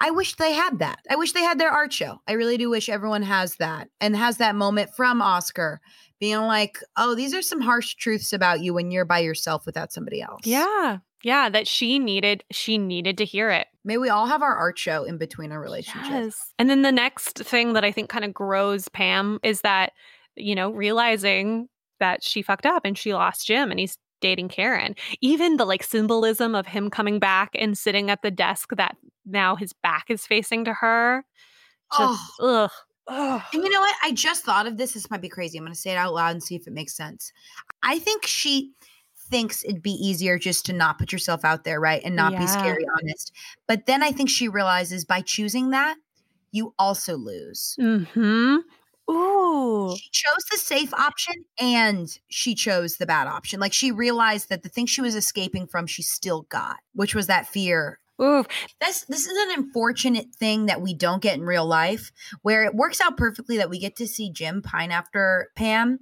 I wish they had that. I wish they had their art show. I really do wish everyone has that and has that moment from Oscar being like, "Oh, these are some harsh truths about you when you're by yourself without somebody else." Yeah. Yeah, that she needed she needed to hear it. May we all have our art show in between our relationships. And then the next thing that I think kind of grows Pam is that, you know, realizing that she fucked up and she lost Jim and he's dating Karen. Even the like symbolism of him coming back and sitting at the desk that now his back is facing to her. Just, ugh. Ugh. And you know what? I just thought of this. This might be crazy. I'm going to say it out loud and see if it makes sense. I think she thinks it'd be easier just to not put yourself out there, right? And not be scary honest. But then I think she realizes by choosing that, you also lose. Mm-hmm. Ooh. She chose the safe option and she chose the bad option. Like she realized that the thing she was escaping from, she still got, which was that fear Ooh. this this is an unfortunate thing that we don't get in real life where it works out perfectly that we get to see Jim pine after Pam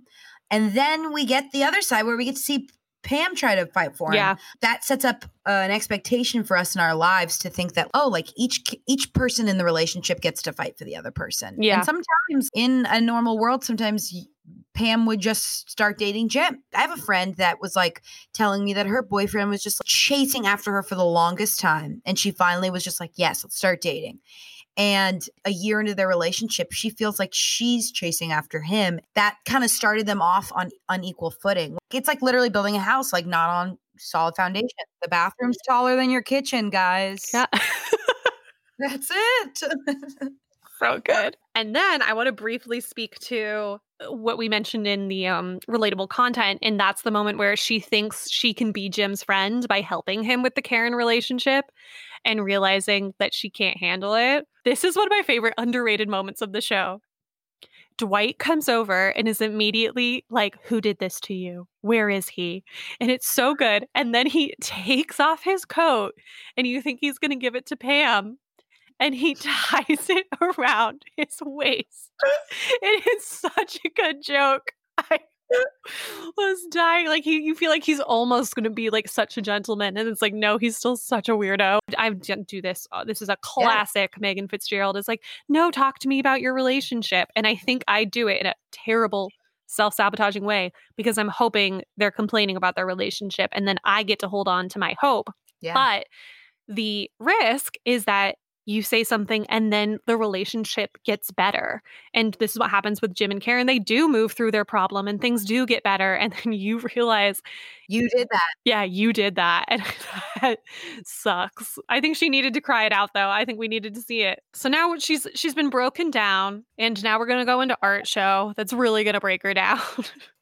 and then we get the other side where we get to see Pam try to fight for him. Yeah. That sets up uh, an expectation for us in our lives to think that oh like each each person in the relationship gets to fight for the other person. Yeah. And sometimes in a normal world sometimes y- Pam would just start dating Jim. I have a friend that was like telling me that her boyfriend was just chasing after her for the longest time. And she finally was just like, yes, let's start dating. And a year into their relationship, she feels like she's chasing after him. That kind of started them off on unequal footing. It's like literally building a house, like not on solid foundation. The bathroom's taller than your kitchen, guys. Yeah. That's it. so good. And then I want to briefly speak to what we mentioned in the um, relatable content, and that's the moment where she thinks she can be Jim's friend by helping him with the Karen relationship and realizing that she can't handle it. This is one of my favorite underrated moments of the show. Dwight comes over and is immediately like, Who did this to you? Where is he? And it's so good. And then he takes off his coat and you think he's going to give it to Pam and he ties it around his waist. it is such a good joke. I was dying. Like he, you feel like he's almost going to be like such a gentleman, and it's like no, he's still such a weirdo. I do this. Uh, this is a classic. Yeah. Megan Fitzgerald is like, no, talk to me about your relationship, and I think I do it in a terrible self sabotaging way because I'm hoping they're complaining about their relationship, and then I get to hold on to my hope. Yeah. But the risk is that you say something and then the relationship gets better. And this is what happens with Jim and Karen. They do move through their problem and things do get better. And then you realize you did that. Yeah, you did that. And that sucks. I think she needed to cry it out though. I think we needed to see it. So now she's she's been broken down and now we're gonna go into art show that's really gonna break her down.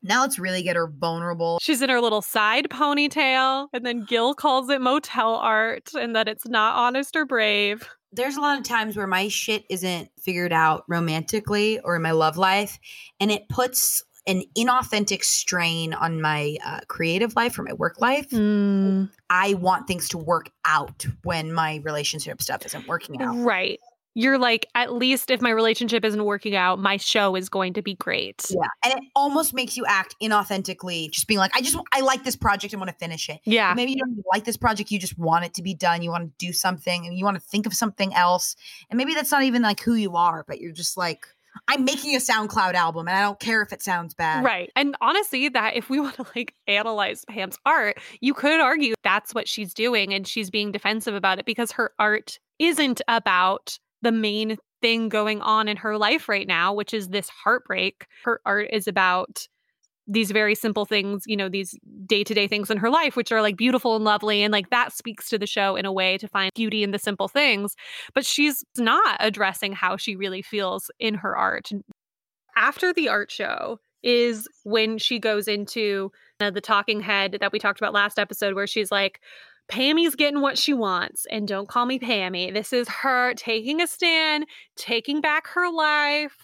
now let's really get her vulnerable. She's in her little side ponytail, and then Gil calls it motel art and that it's not honest or brave there's a lot of times where my shit isn't figured out romantically or in my love life and it puts an inauthentic strain on my uh, creative life or my work life. Mm. I want things to work out when my relationship stuff isn't working out. Right you're like, at least if my relationship isn't working out, my show is going to be great. Yeah. And it almost makes you act inauthentically, just being like, I just, I like this project and want to finish it. Yeah. Maybe you don't like this project. You just want it to be done. You want to do something and you want to think of something else. And maybe that's not even like who you are, but you're just like, I'm making a SoundCloud album and I don't care if it sounds bad. Right. And honestly, that if we want to like analyze Pam's art, you could argue that's what she's doing and she's being defensive about it because her art isn't about the main thing going on in her life right now, which is this heartbreak. Her art is about these very simple things, you know, these day to day things in her life, which are like beautiful and lovely. And like that speaks to the show in a way to find beauty in the simple things. But she's not addressing how she really feels in her art. After the art show is when she goes into uh, the talking head that we talked about last episode, where she's like, Pammy's getting what she wants. And don't call me Pammy. This is her taking a stand, taking back her life.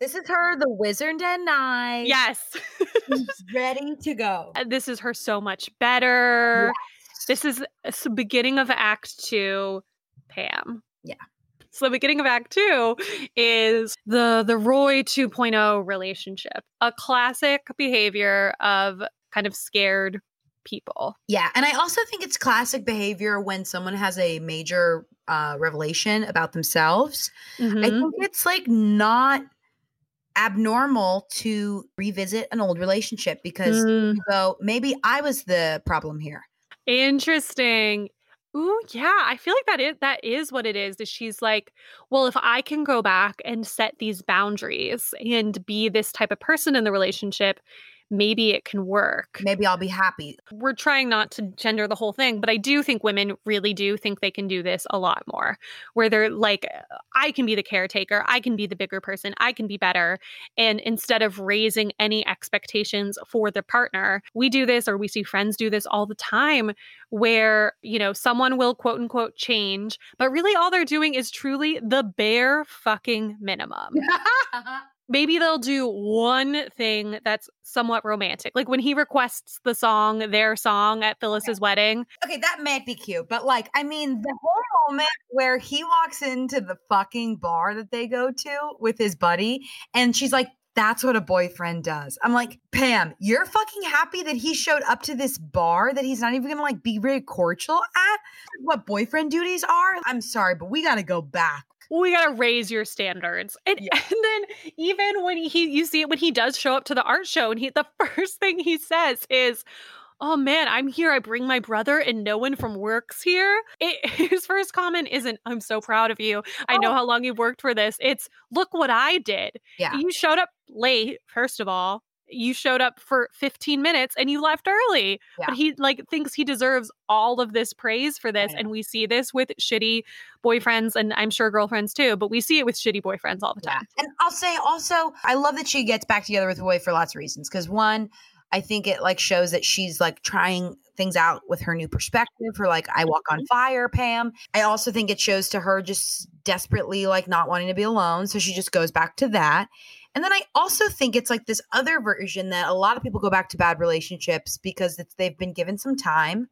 This is her, the wizard and I. Yes. ready to go. Uh, this is her so much better. Yes. This is uh, the beginning of Act Two, Pam. Yeah. So the beginning of Act Two is the the Roy 2.0 relationship, a classic behavior of kind of scared people. Yeah. And I also think it's classic behavior when someone has a major uh, revelation about themselves. Mm-hmm. I think it's like not abnormal to revisit an old relationship because mm. you go, maybe I was the problem here. Interesting. Ooh, yeah. I feel like that is that is what it is. Is she's like, well, if I can go back and set these boundaries and be this type of person in the relationship, maybe it can work. Maybe I'll be happy. We're trying not to gender the whole thing, but I do think women really do think they can do this a lot more, where they're like, I can be the caretaker, I can be the bigger person, I can be better. And instead of raising any expectations for the partner, we do this or we see friends do this all the time where, you know, someone will quote unquote change, but really all they're doing is truly the bare fucking minimum. maybe they'll do one thing that's somewhat romantic. Like when he requests the song, their song at Phyllis's okay. wedding. Okay, that might be cute. But like, I mean, the whole moment where he walks into the fucking bar that they go to with his buddy, and she's like, that's what a boyfriend does. I'm like, Pam, you're fucking happy that he showed up to this bar that he's not even gonna like be very cordial at? What boyfriend duties are? I'm sorry, but we gotta go back we gotta raise your standards. And, yeah. and then even when he you see it when he does show up to the art show and he the first thing he says is oh man, I'm here. I bring my brother and no one from work's here. It, his first comment isn't, I'm so proud of you. I know oh. how long you've worked for this. It's, look what I did. Yeah. You showed up late, first of all you showed up for 15 minutes and you left early. Yeah. But he like thinks he deserves all of this praise for this. And we see this with shitty boyfriends and I'm sure girlfriends too, but we see it with shitty boyfriends all the time. Yeah. And I'll say also, I love that she gets back together with Roy for lots of reasons. Cause one, I think it like shows that she's like trying things out with her new perspective for like I walk on mm-hmm. fire, Pam. I also think it shows to her just desperately like not wanting to be alone. So she just goes back to that. And then I also think it's like this other version that a lot of people go back to bad relationships because they've been given some time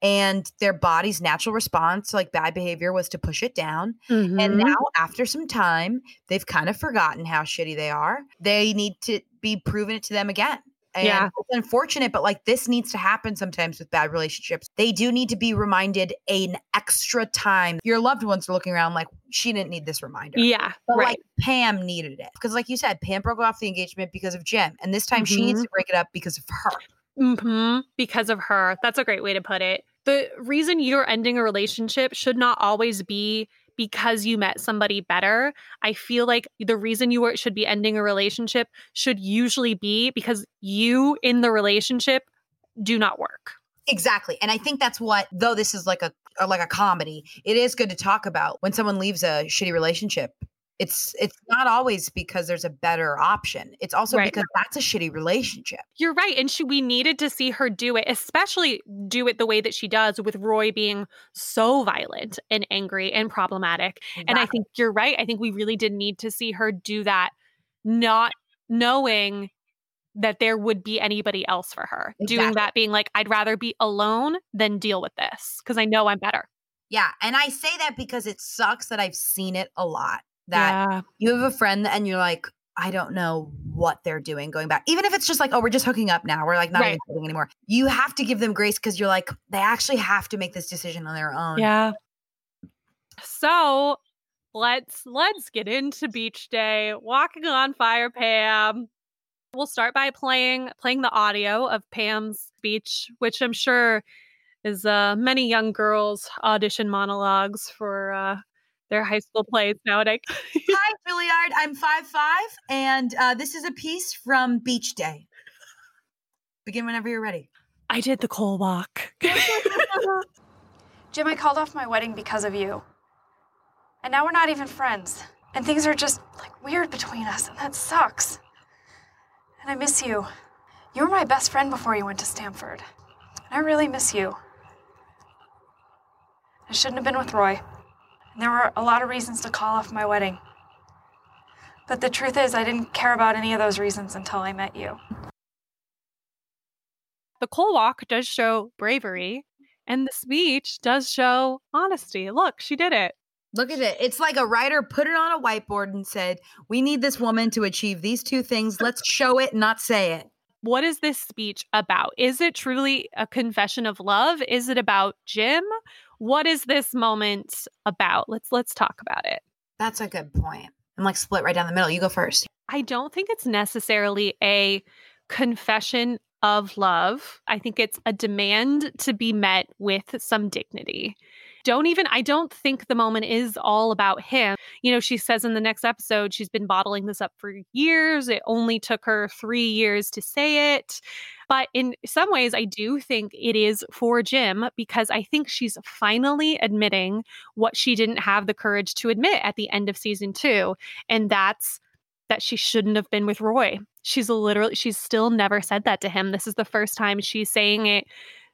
and their body's natural response to like bad behavior was to push it down. Mm-hmm. And now, after some time, they've kind of forgotten how shitty they are. They need to be proven it to them again. And Yeah. it's unfortunate, but like this needs to happen sometimes with bad relationships. They do need to be reminded an extra time. Your loved ones are looking around like she didn't need this reminder. Yeah. But right. like Pam needed it. Because like you said, Pam broke off the engagement because of Jim. And this time she needs Mhm. to break it up because of her. hmm because of her. That's a great way to put it. The reason you're ending a relationship should not always be because you met somebody better. I feel like the reason you are, should be ending a relationship should usually be because you in the relationship do not work. Exactly. And I think that's what though this is like a like a comedy, it is good to talk about when someone leaves a shitty relationship. It's it's not always because there's a better option. It's also Right. because that's a shitty relationship. You're right. And she, we needed to see her do it, especially do it the way that she does with Roy being so violent and angry and problematic. And I think you're right. I think we really did need to see her do that, not knowing that there would be anybody else for her. Doing that, being like, I'd rather be alone than deal with this because I know I'm better. Yeah, and I say that because it sucks that I've seen it a lot. That yeah. you have a friend and you're like, I don't know what they're doing going back. Even if it's just like, oh, we're just hooking up now. We're like not Right. even dating anymore. You have to give them grace because you're like, they actually have to make this decision on their own. Yeah. So let's let's get into beach day. Walking on fire, Pam. We'll start by playing playing the audio of Pam's speech, which I'm sure is uh, many young girls' audition monologues for uh, their high school plays nowadays. Hi, Juilliard. I'm five five, and uh, this is a piece from Beach Day. Begin whenever you're ready. I did the coal walk. Jim, I called off my wedding because of you. And now we're not even friends. And things are just like weird between us, and that sucks. And I miss you. You were my best friend before you went to Stamford. And I really miss you. I shouldn't have been with Roy. And there were a lot of reasons to call off my wedding. But the truth is, I didn't care about any of those reasons until I met you. the coal walk does show bravery, and the speech does show honesty. Look, she did it. Look at it. It's like a writer put it on a whiteboard and said, We need this woman to achieve these two things. Let's show it, not say it. what is this speech about? Is it truly a confession of love? Is it about Jim? What is this moment about? Let's let's talk about it. That's a good point. I'm like split right down the middle. You go first. I don't think it's necessarily a confession of love. I think it's a demand to be met with some dignity. Don't even, I don't think the moment is all about him. You know, she says in the next episode, she's been bottling this up for years. It only took her three years to say it. But in some ways, I do think it is for Jim because I think she's finally admitting what she didn't have the courage to admit at the end of season two. And that's that she shouldn't have been with Roy. She's literally, she's still never said that to him. This is the first time she's saying it.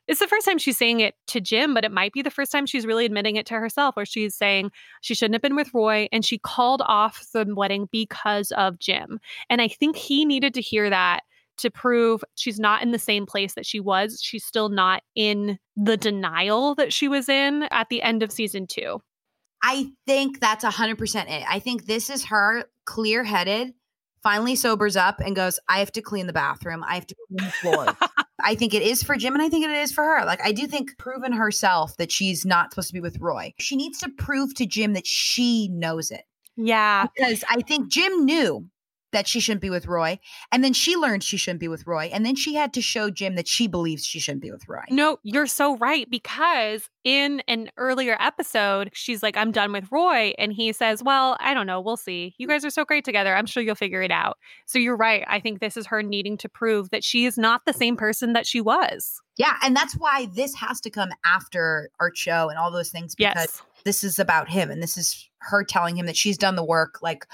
It's the first time she's saying it to Jim, but it might be the first time she's really admitting it to herself, where she's saying she shouldn't have been with Roy and she called off the wedding because of Jim. And I think he needed to hear that to prove she's not in the same place that she was. She's still not in the denial that she was in at the end of season two. I think that's 100% it. I think this is her clear headed, finally sobers up and goes, I have to clean the bathroom. I have to clean the floor. I think it is for Jim and I think it is for her. Like, I do think proven herself that she's not supposed to be with Roy. She needs to prove to Jim that she knows it. Yeah. Because I think Jim knew that she shouldn't be with Roy. And then she learned she shouldn't be with Roy. And then she had to show Jim that she believes she shouldn't be with Roy. No, you're so right. Because in an earlier episode, she's like, I'm done with Roy. And he says, Well, I don't know. We'll see. You guys are so great together. I'm sure you'll figure it out. So you're right. I think this is her needing to prove that she is not the same person that she was. Yeah. And that's why this has to come after Art show and all those things because Yes. this is about him and this is her telling him that she's done the work. Like,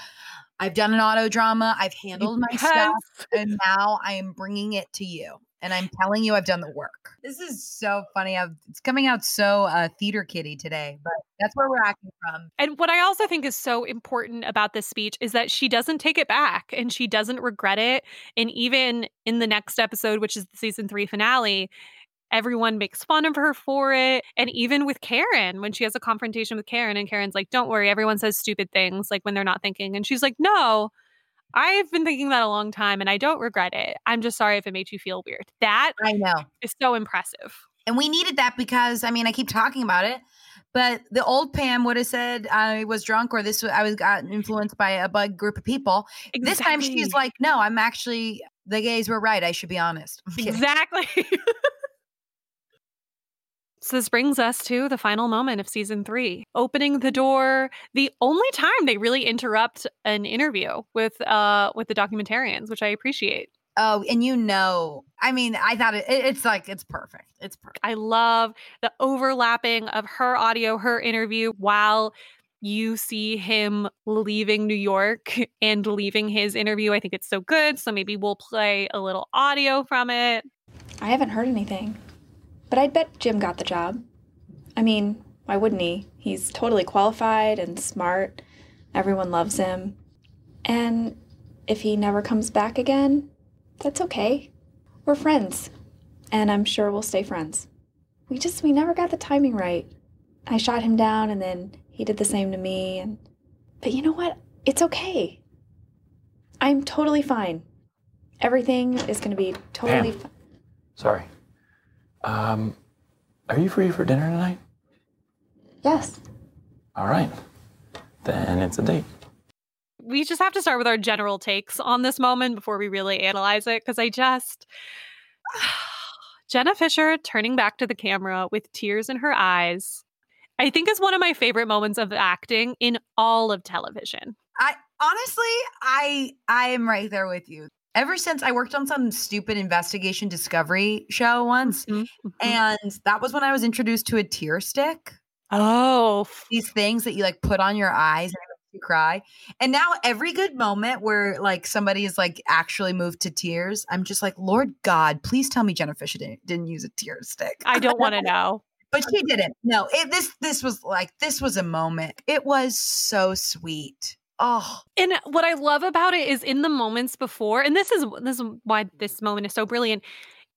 I've done an auto drama, I've handled my stuff, and now I am bringing it to you. And I'm telling you, I've done the work. This is so funny. I've, it's coming out so uh, theater kitty today, but that's where we're acting from. And what I also think is so important about this speech is that she doesn't take it back and she doesn't regret it. And even in the next episode, which is the season three finale, everyone makes fun of her for it. And even with Karen, when she has a confrontation with Karen, and Karen's like, don't worry, everyone says stupid things like when they're not thinking. And she's like, no, I've been thinking that a long time and I don't regret it. I'm just sorry if it made you feel weird. That I know. is so impressive. And we needed that because I mean, I keep talking about it, but the old Pam would have said I was drunk or this I was got influenced by a bug group of people. This time she's like, no, I'm actually the gays were right. I should be honest. Exactly. so this brings us to the final moment of season three, opening the door. The only time they really interrupt an interview with uh with the documentarians, which I appreciate. Oh, and you know, I mean, I thought it, it- it's like it's perfect. It's perfect. I love the overlapping of her audio, her interview, while you see him leaving New York and leaving his interview. I think it's so good. So maybe we'll play a little audio from it. I haven't heard anything. But I'd bet Jim got the job. I mean, why wouldn't he? He's totally qualified and smart. Everyone loves him. And if he never comes back again, that's okay. We're friends. And I'm sure we'll stay friends. We just, we never got the timing right. I shot him down and then he did the same to me. And, but you know what? It's okay. I'm totally fine. Everything is going to be totally fine. Sorry. Um, are you free for dinner tonight? Yes. All right. Then it's a date. we just have to start with our general takes on this moment before we really analyze it because I just Jenna Fischer turning back to the camera with tears in her eyes. I think is one of my favorite moments of acting in all of television. I honestly, I I am right there with you. Ever since I worked on some stupid investigation discovery show once, Mhm, mhm. and that was when I was introduced to a tear stick. oh, These things that you like put on your eyes and you cry. And now every good moment where like somebody is like actually moved to tears, I'm just like, Lord God, please tell me Jenna Fischer didn't, didn't use a tear stick. I don't want to know. but she didn't. No, it, this this was like this was a moment. It was so sweet. Oh, And what I love about it is in the moments before, and this is this is why this moment is so brilliant.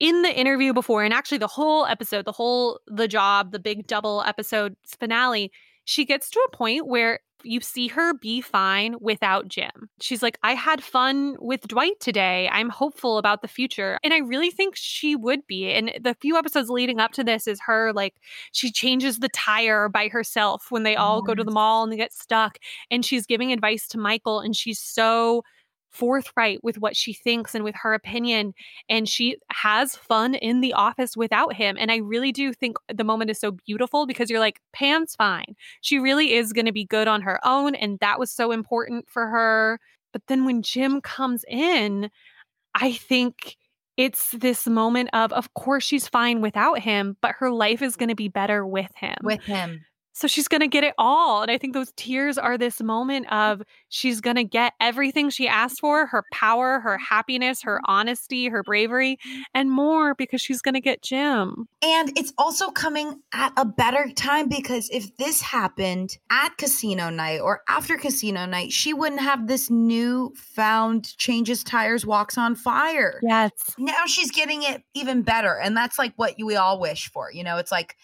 In the interview before, and actually the whole episode, the whole the job, the big double episode finale, she gets to a point where you see her be fine without Jim. She's like, I had fun with Dwight today. I'm hopeful about the future. And I really think she would be. And the few episodes leading up to this is her like, she changes the tire by herself when they all go to the mall and they get stuck and she's giving advice to Michael and she's so forthright with what she thinks and with her opinion and she has fun in the office without him and I really do think the moment is so beautiful because you're like Pam's fine. She really is going to be good on her own and that was so important for her. But then when Jim comes in, I think it's this moment of of course she's fine without him, but her life is going to be better with him. with him. So she's going to get it all. And I think those tears are this moment of she's going to get everything she asked for her power, her happiness, her honesty, her bravery, and more because she's going to get Jim. And it's also coming at a better time because if this happened at casino night or after casino night, she wouldn't have this new found changes tires, walks on fire. Yes. Now she's getting it even better. And that's like what we all wish for. You know, it's like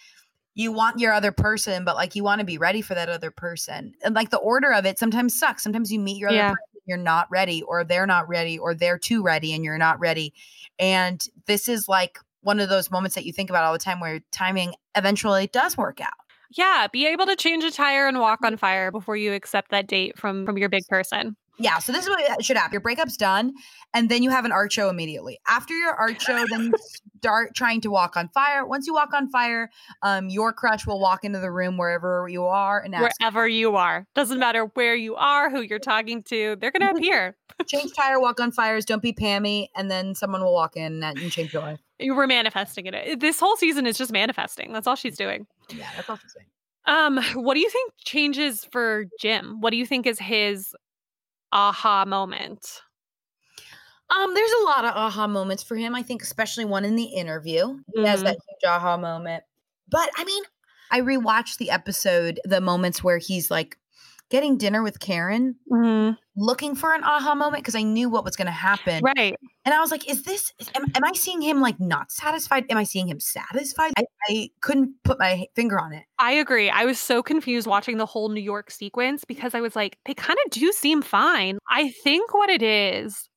you want your other person, but like you want to be ready for that other person. And like the order of it sometimes sucks. Sometimes you meet your other Yeah. person, you're not ready, or they're not ready, or they're too ready and you're not ready. And this is like one of those moments that you think about all the time where timing eventually does work out. Yeah, be able to change a tire and walk on mm-hmm. fire before you accept that date from from your big person. Yeah, so this is what should happen. Your breakup's done, and then you have an art show immediately. After your art show, then you start trying to walk on fire. Once you walk on fire, um, your crush will walk into the room wherever you are and Wherever you are. Doesn't matter where you are, who you're talking to, they're going to appear. change tire, walk on fires, don't be Pammy, and then someone will walk in and, change your life. You were manifesting it. This whole season is just manifesting. That's all she's doing. Yeah, that's all I'm saying. Um, what do you think changes for Jim? What do you think is his aha moment? Um, there's a lot of aha moments for him. I think, especially one in the interview. He has Mhm. that huge aha moment. But I mean, I rewatched the episode, the moments where he's like getting dinner with Karen, Mhm. looking for an aha moment because I knew what was going to happen. Right. And I was like, is this, am, am I seeing him like not satisfied? Am I seeing him satisfied? I, I couldn't put my finger on it. I agree. I was so confused watching the whole New York sequence because I was like, they kind of do seem fine. I think what it is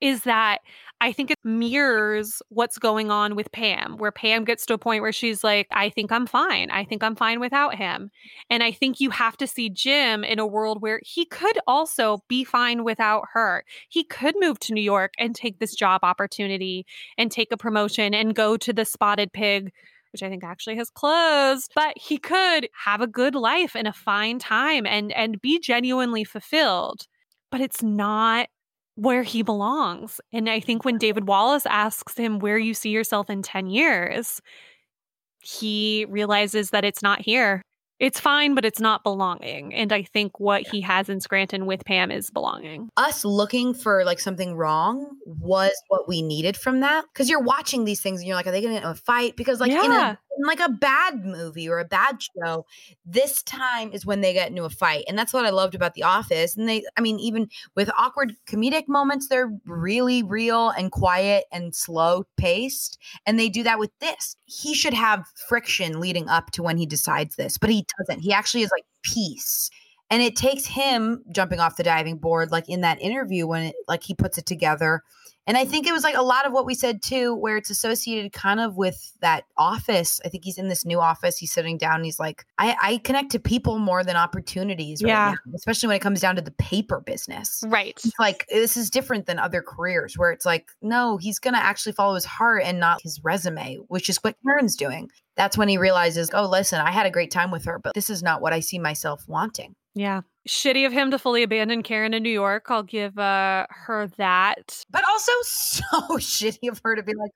is that I think it mirrors what's going on with Pam, where Pam gets to a point where she's like, I think I'm fine. I think I'm fine without him. And I think you have to see Jim in a world where he could also be fine without her. He could move to New York and take this job opportunity and take a promotion and go to the spotted pig which I think actually has closed, but he could have a good life and a fine time and and be genuinely fulfilled. But it's not where he belongs. And I think when David Wallace asks him where you see yourself in 10 years, he realizes that it's not here. It's fine, but it's not belonging. And I think what he has in Scranton with Pam is belonging. Us looking for like something wrong was what we needed from that. Cause you're watching these things and you're like, are they going to get a uh, fight? Because like in, Yeah. a, in like a bad movie or a bad show, this time is when they get into a fight. And that's what I loved about The Office. And they, I mean, even with awkward comedic moments, they're really real and quiet and slow paced. And they do that with this. He should have friction leading up to when he decides this, but he doesn't. He actually is like peace. And it takes him jumping off the diving board, like in that interview when it, like he puts it together. And I think it was like a lot of what we said too, where it's associated kind of with that office. I think he's in this new office. He's sitting down. He's like, I, I connect to people more than opportunities. Right Yeah. now, especially when it comes down to the paper business Right. it's like this is different than other careers where it's like no he's gonna actually follow his heart and not his resume which is what karen's doing that's when he realizes oh listen i had a great time with her but this is not what i see myself wanting Yeah. Shitty of him to fully abandon Karen in New York. I'll give uh, her that. but also so shitty of her to be like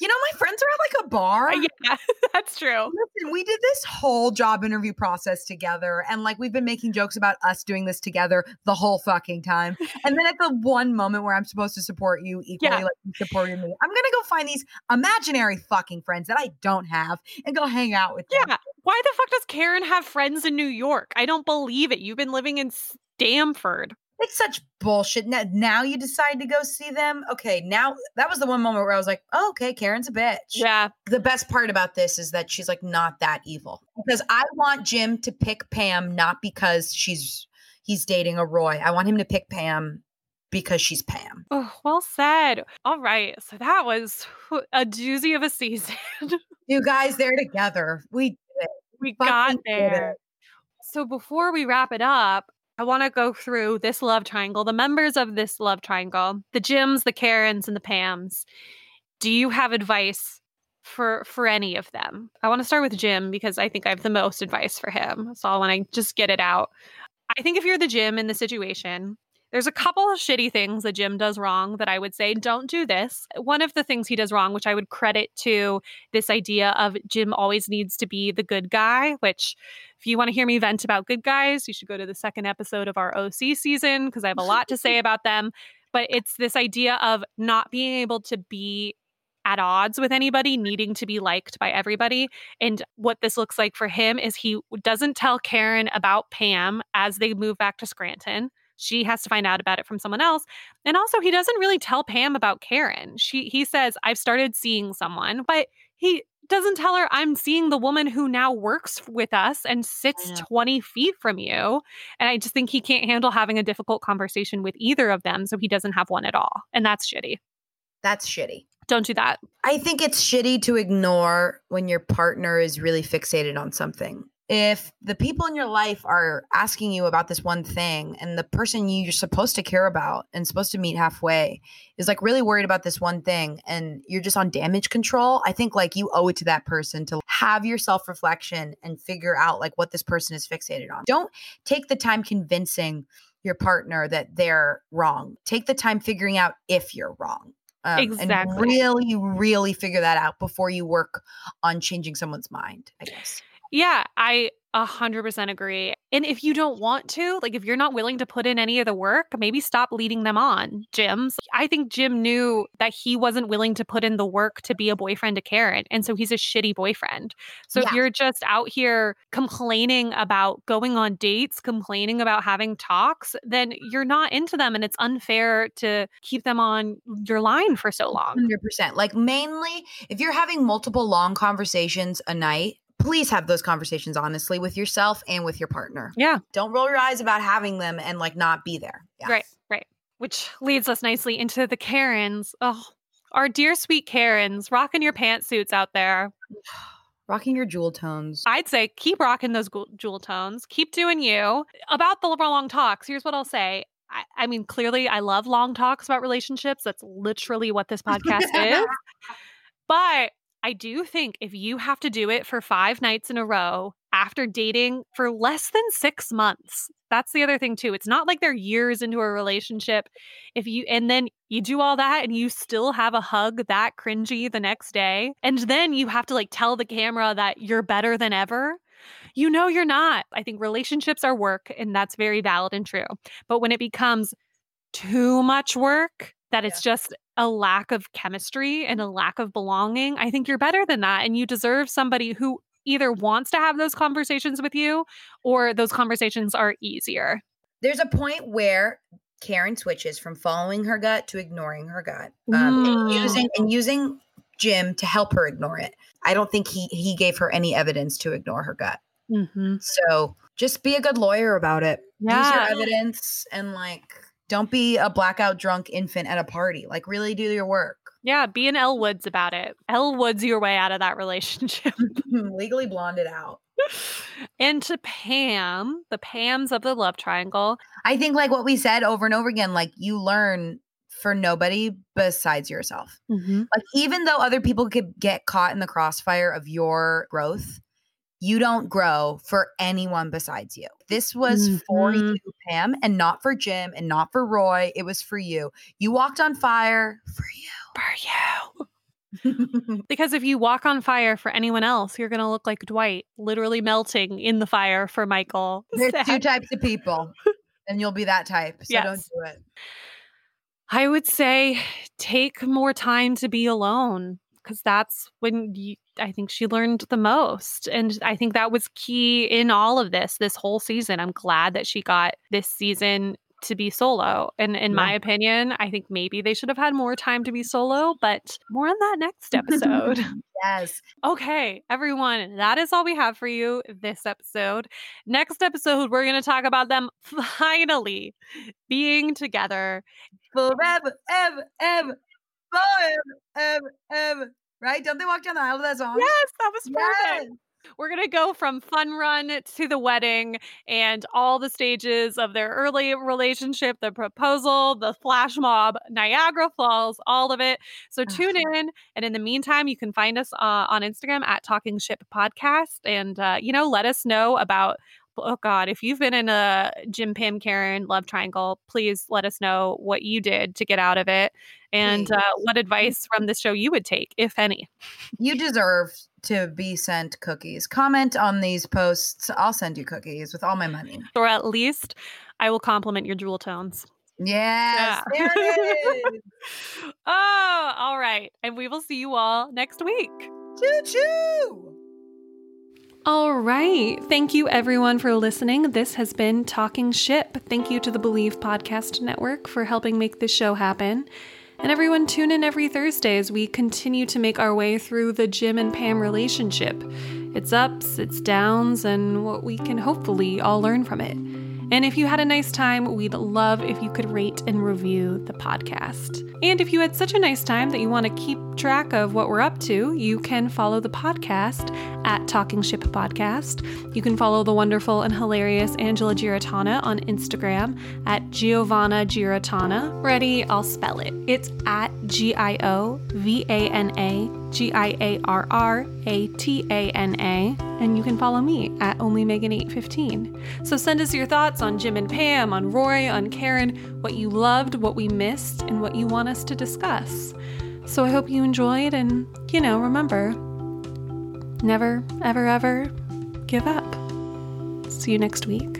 you know my friends are at like a bar Uh, yeah, that's true. Listen, we did this whole job interview process together, and like we've been making jokes about us doing this together the whole fucking time. And then at the one moment where I'm supposed to support you equally, Yeah. like you supported me, I'm gonna go find these imaginary fucking friends that I don't have and go hang out with them. Yeah. Why the fuck does Karen have friends in New York? I don't believe it. You've been living in Stamford. It's such bullshit. Now, now you decide to go see them. Okay, now that was the one moment where I was like, oh, okay, Karen's a bitch. Yeah. the best part about this is that she's like not that evil because I want Jim to pick Pam not because she's he's dating a Roy. I want him to pick Pam because she's Pam. Oh, well said. All right. So that was a doozy of a season. You guys, they're together. We did it. we Fucking got there. So before we wrap it up, I want to go through this love triangle, the members of this love triangle, the Jims, the Karens, and the Pams. Do you have advice for for any of them? I want to start with Jim because I think I have the most advice for him. So I want to just get it out. I think if you're the Jim in the situation, there's a couple of shitty things that Jim does wrong that I would say don't do this. One of the things he does wrong, which I would credit to this idea of Jim always needs to be the good guy, which if you want to hear me vent about good guys, you should go to the second episode of our OC season because I have a lot to say about them. But it's this idea of not being able to be at odds with anybody, needing to be liked by everybody. And what this looks like for him is he doesn't tell Karen about Pam as they move back to Scranton. She has to find out about it from someone else. And also he doesn't really tell Pam about Karen. She he says, I've started seeing someone, but he doesn't tell her I'm seeing the woman who now works with us and sits 20 feet from you. And I just think he can't handle having a difficult conversation with either of them. So he doesn't have one at all. And that's shitty. That's shitty. Don't do that. I think it's shitty to ignore when your partner is really fixated on something. If the people in your life are asking you about this one thing and the person you're supposed to care about and supposed to meet halfway is like really worried about this one thing and you're just on damage control, I think like you owe it to that person to have your self reflection and figure out like what this person is fixated on. Don't take the time convincing your partner that they're wrong. Take the time figuring out if you're wrong. Um, Exactly. And really, really figure that out before you work on changing someone's mind, I guess. Yeah, I a hundred percent agree. And if you don't want to, like if you're not willing to put in any of the work, maybe stop leading them on. Jim's. I think Jim knew that he wasn't willing to put in the work to be a boyfriend to Karen. And so he's a shitty boyfriend. So Yeah. if you're just out here complaining about going on dates, complaining about having talks, then you're not into them and it's unfair to keep them on your line for so long. 100%. Like, mainly, if you're having multiple long conversations a night, please have those conversations honestly with yourself and with your partner. Yeah. Don't roll your eyes about having them and like not be there. Yeah. Right, right. Which leads us nicely into the Karens. Oh, our dear sweet Karens, rocking your pantsuits out there. Rocking your jewel tones. I'd say keep rocking those jewel tones. Keep doing you. About the long talks, here's what I'll say. I, I mean, clearly, I love long talks about relationships. That's literally what this podcast is. But I do think if you have to do it for five nights in a row after dating for less than six months, that's the other thing too. It's not like they're years into a relationship. If you, and then you do all that and you still have a hug that cringy the next day, and then you have to like tell the camera that you're better than ever. You know, you're not. I think relationships are work, and that's very valid and true. But when it becomes too much work, that it's just a lack of chemistry and a lack of belonging, I think you're better than that. And you deserve somebody who either wants to have those conversations with you or those conversations are easier. There's a point where Karen switches from following her gut to ignoring her gut, um, and Mm. using and using Jim to help her ignore it. I don't think he he gave her any evidence to ignore her gut. Mm-hmm. So just be a good lawyer about it. Use Yeah. your evidence and like don't be a blackout drunk infant at a party. Like really do your work. Yeah, be an Elle Woods about it. Elle Woods your way out of that relationship. Legally blonded out. and to Pam, the Pams of the love triangle. I think like what we said over and over again, like you learn for nobody besides yourself. Mm-hmm. Like even though other people could get caught in the crossfire of your growth, you don't grow for anyone besides you. This was for Mhm. you, Pam, and not for Jim and not for Roy. It was for you. You walked on fire for you. For you. Because if you walk on fire for anyone else, you're going to look like Dwight, literally melting in the fire for Michael. There's two types of people, and you'll be that type. So don't do it. I would say take more time to be alone because that's when you, I think she learned the most. And I think that was key in all of this, this whole season. I'm glad that she got this season to be solo. And in my opinion, I think maybe they should have had more time to be solo, but more on that next episode. yes. Okay, everyone, that is all we have for you this episode. Next episode, we're going to talk about them finally being together. Forever, ever, ever, forever, ever, ever. Right? Don't they walk down the aisle with that song? Yes, that was Yes. perfect. We're going to go from fun run to the wedding and all the stages of their early relationship, the proposal, the flash mob, Niagara Falls, all of it. So tune in. And in the meantime, you can find us uh, on Instagram at Talking Ship Podcast. And, uh, you know, let us know about. Oh God, if you've been in a Jim Pam Karen love triangle, please let us know what you did to get out of it and uh, what advice from this show you would take, if any. You deserve to be sent cookies. Comment on these posts. I'll send you cookies with all my money. or at least I will compliment your jewel tones. Yes. Yeah. There it is. oh, all right. And we will see you all next week. choo choo. All right. Thank you, everyone, for listening. This has been Talking Ship. Thank you to the Bleav Podcast Network for helping make this show happen. And everyone, tune in every Thursday as we continue to make our way through the Jim and Pam relationship its ups, its downs, and what we can hopefully all learn from it. And if you had a nice time, we'd love if you could rate and review the podcast. And if you had such a nice time that you want to keep track of what we're up to, you can follow the podcast at Talking Ship Podcast. You can follow the wonderful and hilarious Angela Giarratana on Instagram at Giovanna Giarratana. Ready? I'll spell it. It's at G I O V A N A G I A R R A T A N A. And you can follow me at Only Megan 815. So send us your thoughts on Jim and Pam, on Roy, on Karen, what you loved, what we missed, and what you want us to discuss. So I hope you enjoyed, and you know, remember never, ever, ever give up. See you next week.